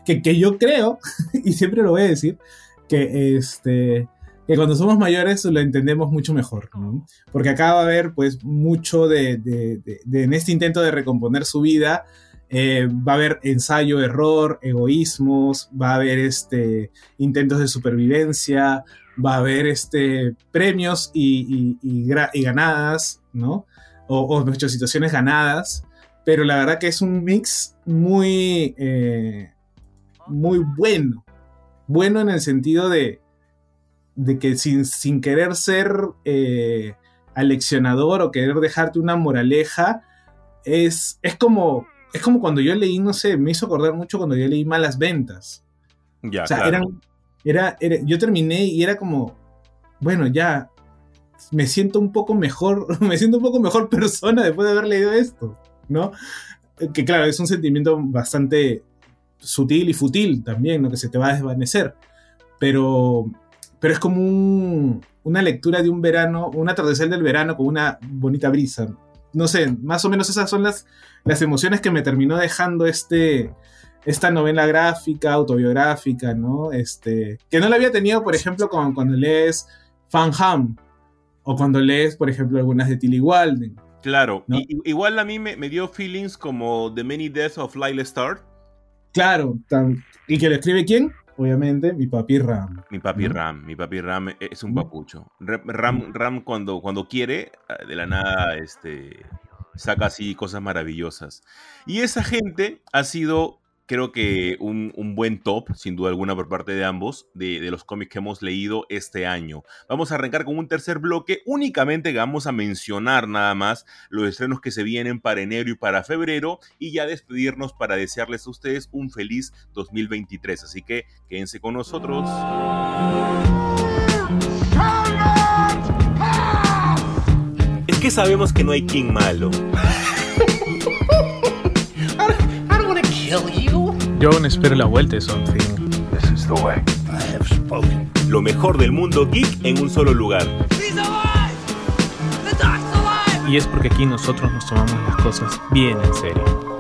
Que, que yo creo, [LAUGHS] y siempre lo voy a decir, que este, que cuando somos mayores lo entendemos mucho mejor, ¿no? Porque acá va a haber pues mucho de, de, de, en este intento de recomponer su vida, eh, va a haber ensayo, error, egoísmos, va a haber este, intentos de supervivencia, va a haber este, premios y, y, y, ganadas, ¿no? O, muchas situaciones ganadas, pero la verdad que es un mix muy, eh, muy bueno. Bueno en el sentido de, de que sin, sin querer ser eh, aleccionador o querer dejarte una moraleja, es, es, como, es como cuando yo leí, no sé, me hizo acordar mucho cuando yo leí Malas Ventas. Ya, o sea, era, yo terminé y era como, bueno, ya me siento un poco mejor, [LAUGHS] me siento un poco mejor persona después de haber leído esto, ¿no? Que claro, es un sentimiento bastante sutil y futil también, ¿no? Que se te va a desvanecer. Pero, pero es como una lectura de un verano, un atardecer del verano con una bonita brisa. No sé, más o menos esas son las, las emociones que me terminó dejando este, esta novela gráfica, autobiográfica, ¿no? Este, que no la había tenido, por ejemplo, con, cuando lees Fan Ham o cuando lees, por ejemplo, algunas de Tilly Walden, Claro, igual a mí me, dio feelings como The Many Deaths of Lyle Star. Claro, ¿y que lo escribe quién? Obviamente, mi papi Ram. Mi papi Ram, mi papi Ram es un papucho. Ram, Ram cuando, cuando quiere, de la nada, este, saca así cosas maravillosas. Y esa gente ha sido creo que un, buen top, sin duda alguna, por parte de ambos, de, los cómics que hemos leído este año. Vamos a arrancar con un tercer bloque, únicamente vamos a mencionar nada más los estrenos que se vienen para enero y para febrero, y ya despedirnos para desearles a ustedes un feliz 2023. Así que quédense con nosotros. Es que sabemos que no hay King malo. Yo aún espero la vuelta de Something. Lo mejor del mundo geek en un solo lugar. Y es porque aquí nosotros nos tomamos las cosas bien en serio.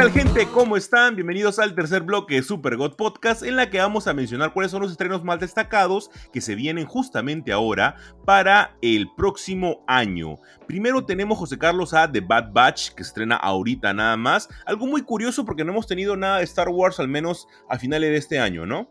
Tal gente? ¿Cómo están? Bienvenidos al tercer bloque de Super God Podcast en la que vamos a mencionar cuáles son los estrenos más destacados que se vienen justamente ahora para el próximo año. Primero tenemos José Carlos a The Bad Batch que estrena ahorita nada más. Algo muy curioso porque no hemos tenido nada de Star Wars al menos a finales de este año, ¿no?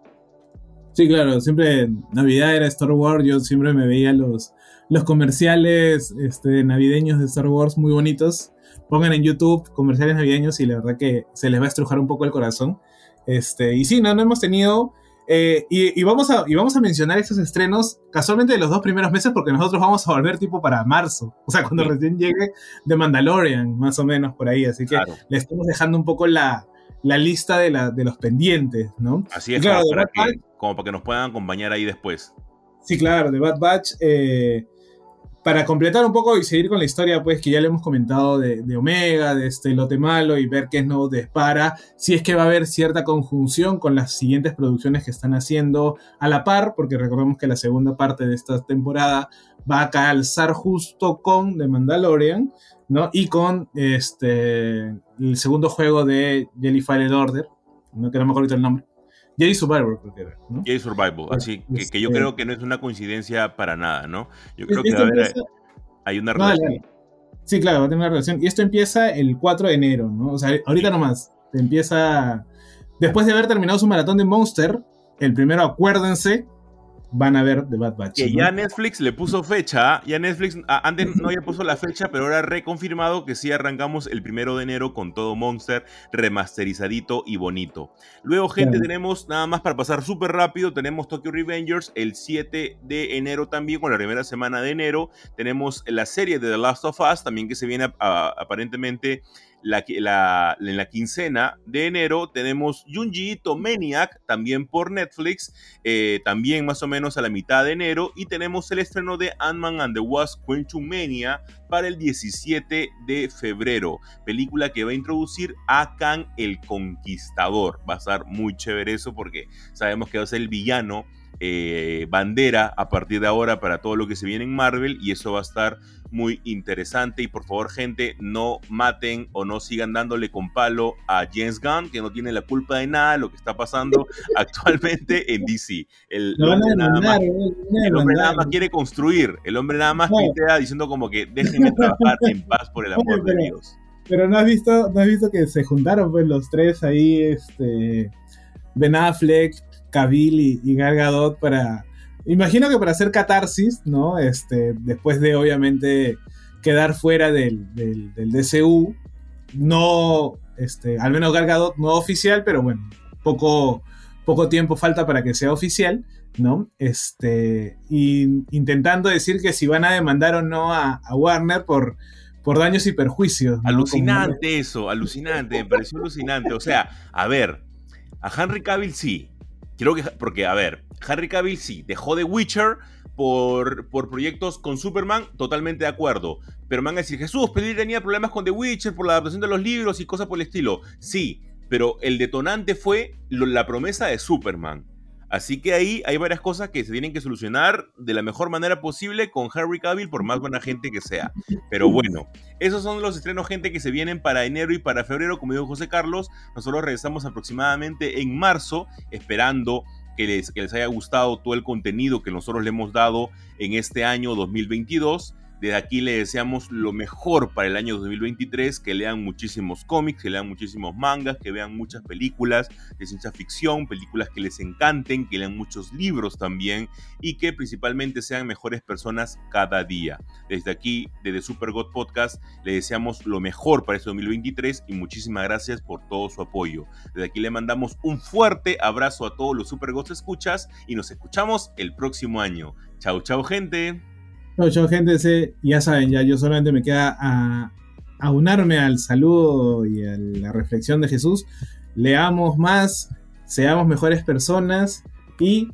Sí, claro, siempre Navidad era Star Wars, yo siempre me veía los, los comerciales este, navideños de Star Wars muy bonitos pongan en YouTube comerciales navideños y la verdad que se les va a estrujar un poco el corazón. Este, y sí, no, no hemos tenido... Eh, y, vamos a, y vamos a mencionar estos estrenos casualmente de los dos primeros meses porque nosotros vamos a volver tipo para marzo, o sea, cuando recién llegue de Mandalorian, más o menos por ahí, así que le estamos dejando un poco la, la lista de, la, de los pendientes, ¿no? Así es, claro, para que, como para que nos puedan acompañar ahí después. Sí, claro, de Bad Batch eh, para completar un poco y seguir con la historia, pues que ya le hemos comentado de, Omega, de este lote malo y ver qué es nuevo de si es que va a haber cierta conjunción con las siguientes producciones que están haciendo a la par, porque recordemos que la segunda parte de esta temporada va a calzar justo con The Mandalorian, ¿no? Y con este el segundo juego de Jelly File Order, no que no me acuerdo el nombre. Jay Survivor, creo que era. ¿no? Jay Survivor, así que, que, yo este creo que no es una coincidencia para nada, ¿no? Yo creo que hay una relación. Sí, claro, va a tener una relación. Y esto empieza el 4 de enero, ¿no? O sea, ahorita nomás. Empieza. Después de haber terminado su maratón de Monster, el primero, acuérdense, van a ver The Bad Batch. Que ya Netflix le puso fecha, ya Netflix ah, antes no había puesto la fecha, pero ahora reconfirmado que sí arrancamos el primero de enero con todo Monster remasterizadito y bonito. Luego, gente, tenemos nada más para pasar súper rápido, tenemos Tokyo Revengers el 7 de enero también, con la primera semana de enero. Tenemos la serie de The Last of Us también que se viene aparentemente la, en la quincena de enero tenemos Junji Ito Maniac, también por Netflix, eh, también más o menos a la mitad de enero. Y tenemos el estreno de Ant-Man and the Wasp Quantumania para el 17 de febrero. Película que va a introducir a Kang el Conquistador. Va a estar muy chévere eso porque sabemos que va a ser el villano eh, bandera a partir de ahora para todo lo que se viene en Marvel y eso va a estar muy interesante. Y por favor gente no maten o no sigan dándole con palo a James Gunn que no tiene la culpa de nada lo que está pasando [LAUGHS] actualmente en DC el, hombre, nada más, quiere construir el hombre nada más pintea diciendo como que déjenme trabajar en paz por el [LAUGHS] amor de Dios pero no has visto no has visto que se juntaron pues los tres ahí este Ben Affleck Cavill y, y Gal Gadot para... Imagino que para hacer catarsis, ¿no? Este, después de obviamente quedar fuera del, del, DCU, no, este, al menos Gal Gadot no oficial, pero bueno, poco, poco tiempo falta para que sea oficial, ¿no? Este, y intentando decir que si van a demandar o no a, Warner por, por daños y perjuicios. Alucinante eso, alucinante, me pareció alucinante. O sea, a ver, a Henry Cavill sí, Creo que, porque, a ver, Harry Cavill sí, dejó de Witcher por, por proyectos con Superman, totalmente de acuerdo. Pero me van a decir, Jesús, pero tenía problemas con The Witcher por la adaptación de los libros y cosas por el estilo. Sí, pero el detonante fue la promesa de Superman. Así que ahí hay varias cosas que se tienen que solucionar de la mejor manera posible con Harry Cavill, por más buena gente que sea. Pero bueno, esos son los estrenos, gente, que se vienen para enero y para febrero, como dijo José Carlos. Nosotros regresamos aproximadamente en marzo, esperando que les, que les haya gustado todo el contenido que nosotros le hemos dado en este año 2022. Desde aquí le deseamos lo mejor para el año 2023, que lean muchísimos cómics, que lean muchísimos mangas, que vean muchas películas de ciencia ficción, películas que les encanten, que lean muchos libros también y que principalmente sean mejores personas cada día. Desde aquí, desde Super God Podcast, le deseamos lo mejor para este 2023 y muchísimas gracias por todo su apoyo. Desde aquí le mandamos un fuerte abrazo a todos los Super Gods escuchas y nos escuchamos el próximo año. Chau, chau gente. Chau, chau, gente. Ya saben, ya yo solamente me queda a, aunarme al saludo y a la reflexión de Jesús. Leamos más, seamos mejores personas y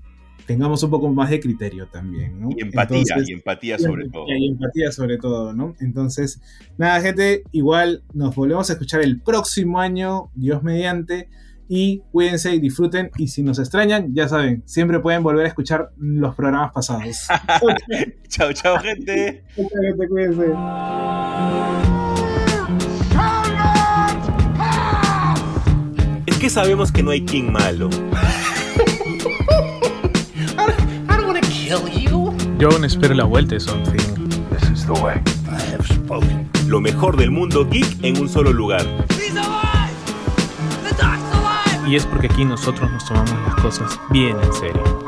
tengamos un poco más de criterio también, ¿no? Y empatía, y empatía sobre todo. Y empatía sobre todo, ¿no? Entonces, nada, gente, igual nos volvemos a escuchar el próximo año, Dios mediante y cuídense y disfruten. Y si nos extrañan, ya saben, siempre pueden volver a escuchar los programas pasados. [LAUGHS] chao, chao, gente. Chao, gente, cuídense. Es que sabemos que no hay King malo. Yo aún espero la vuelta de Something. This is the way. I have spoken. Lo mejor del mundo geek en un solo lugar. Y es porque aquí nosotros nos tomamos las cosas bien en serio.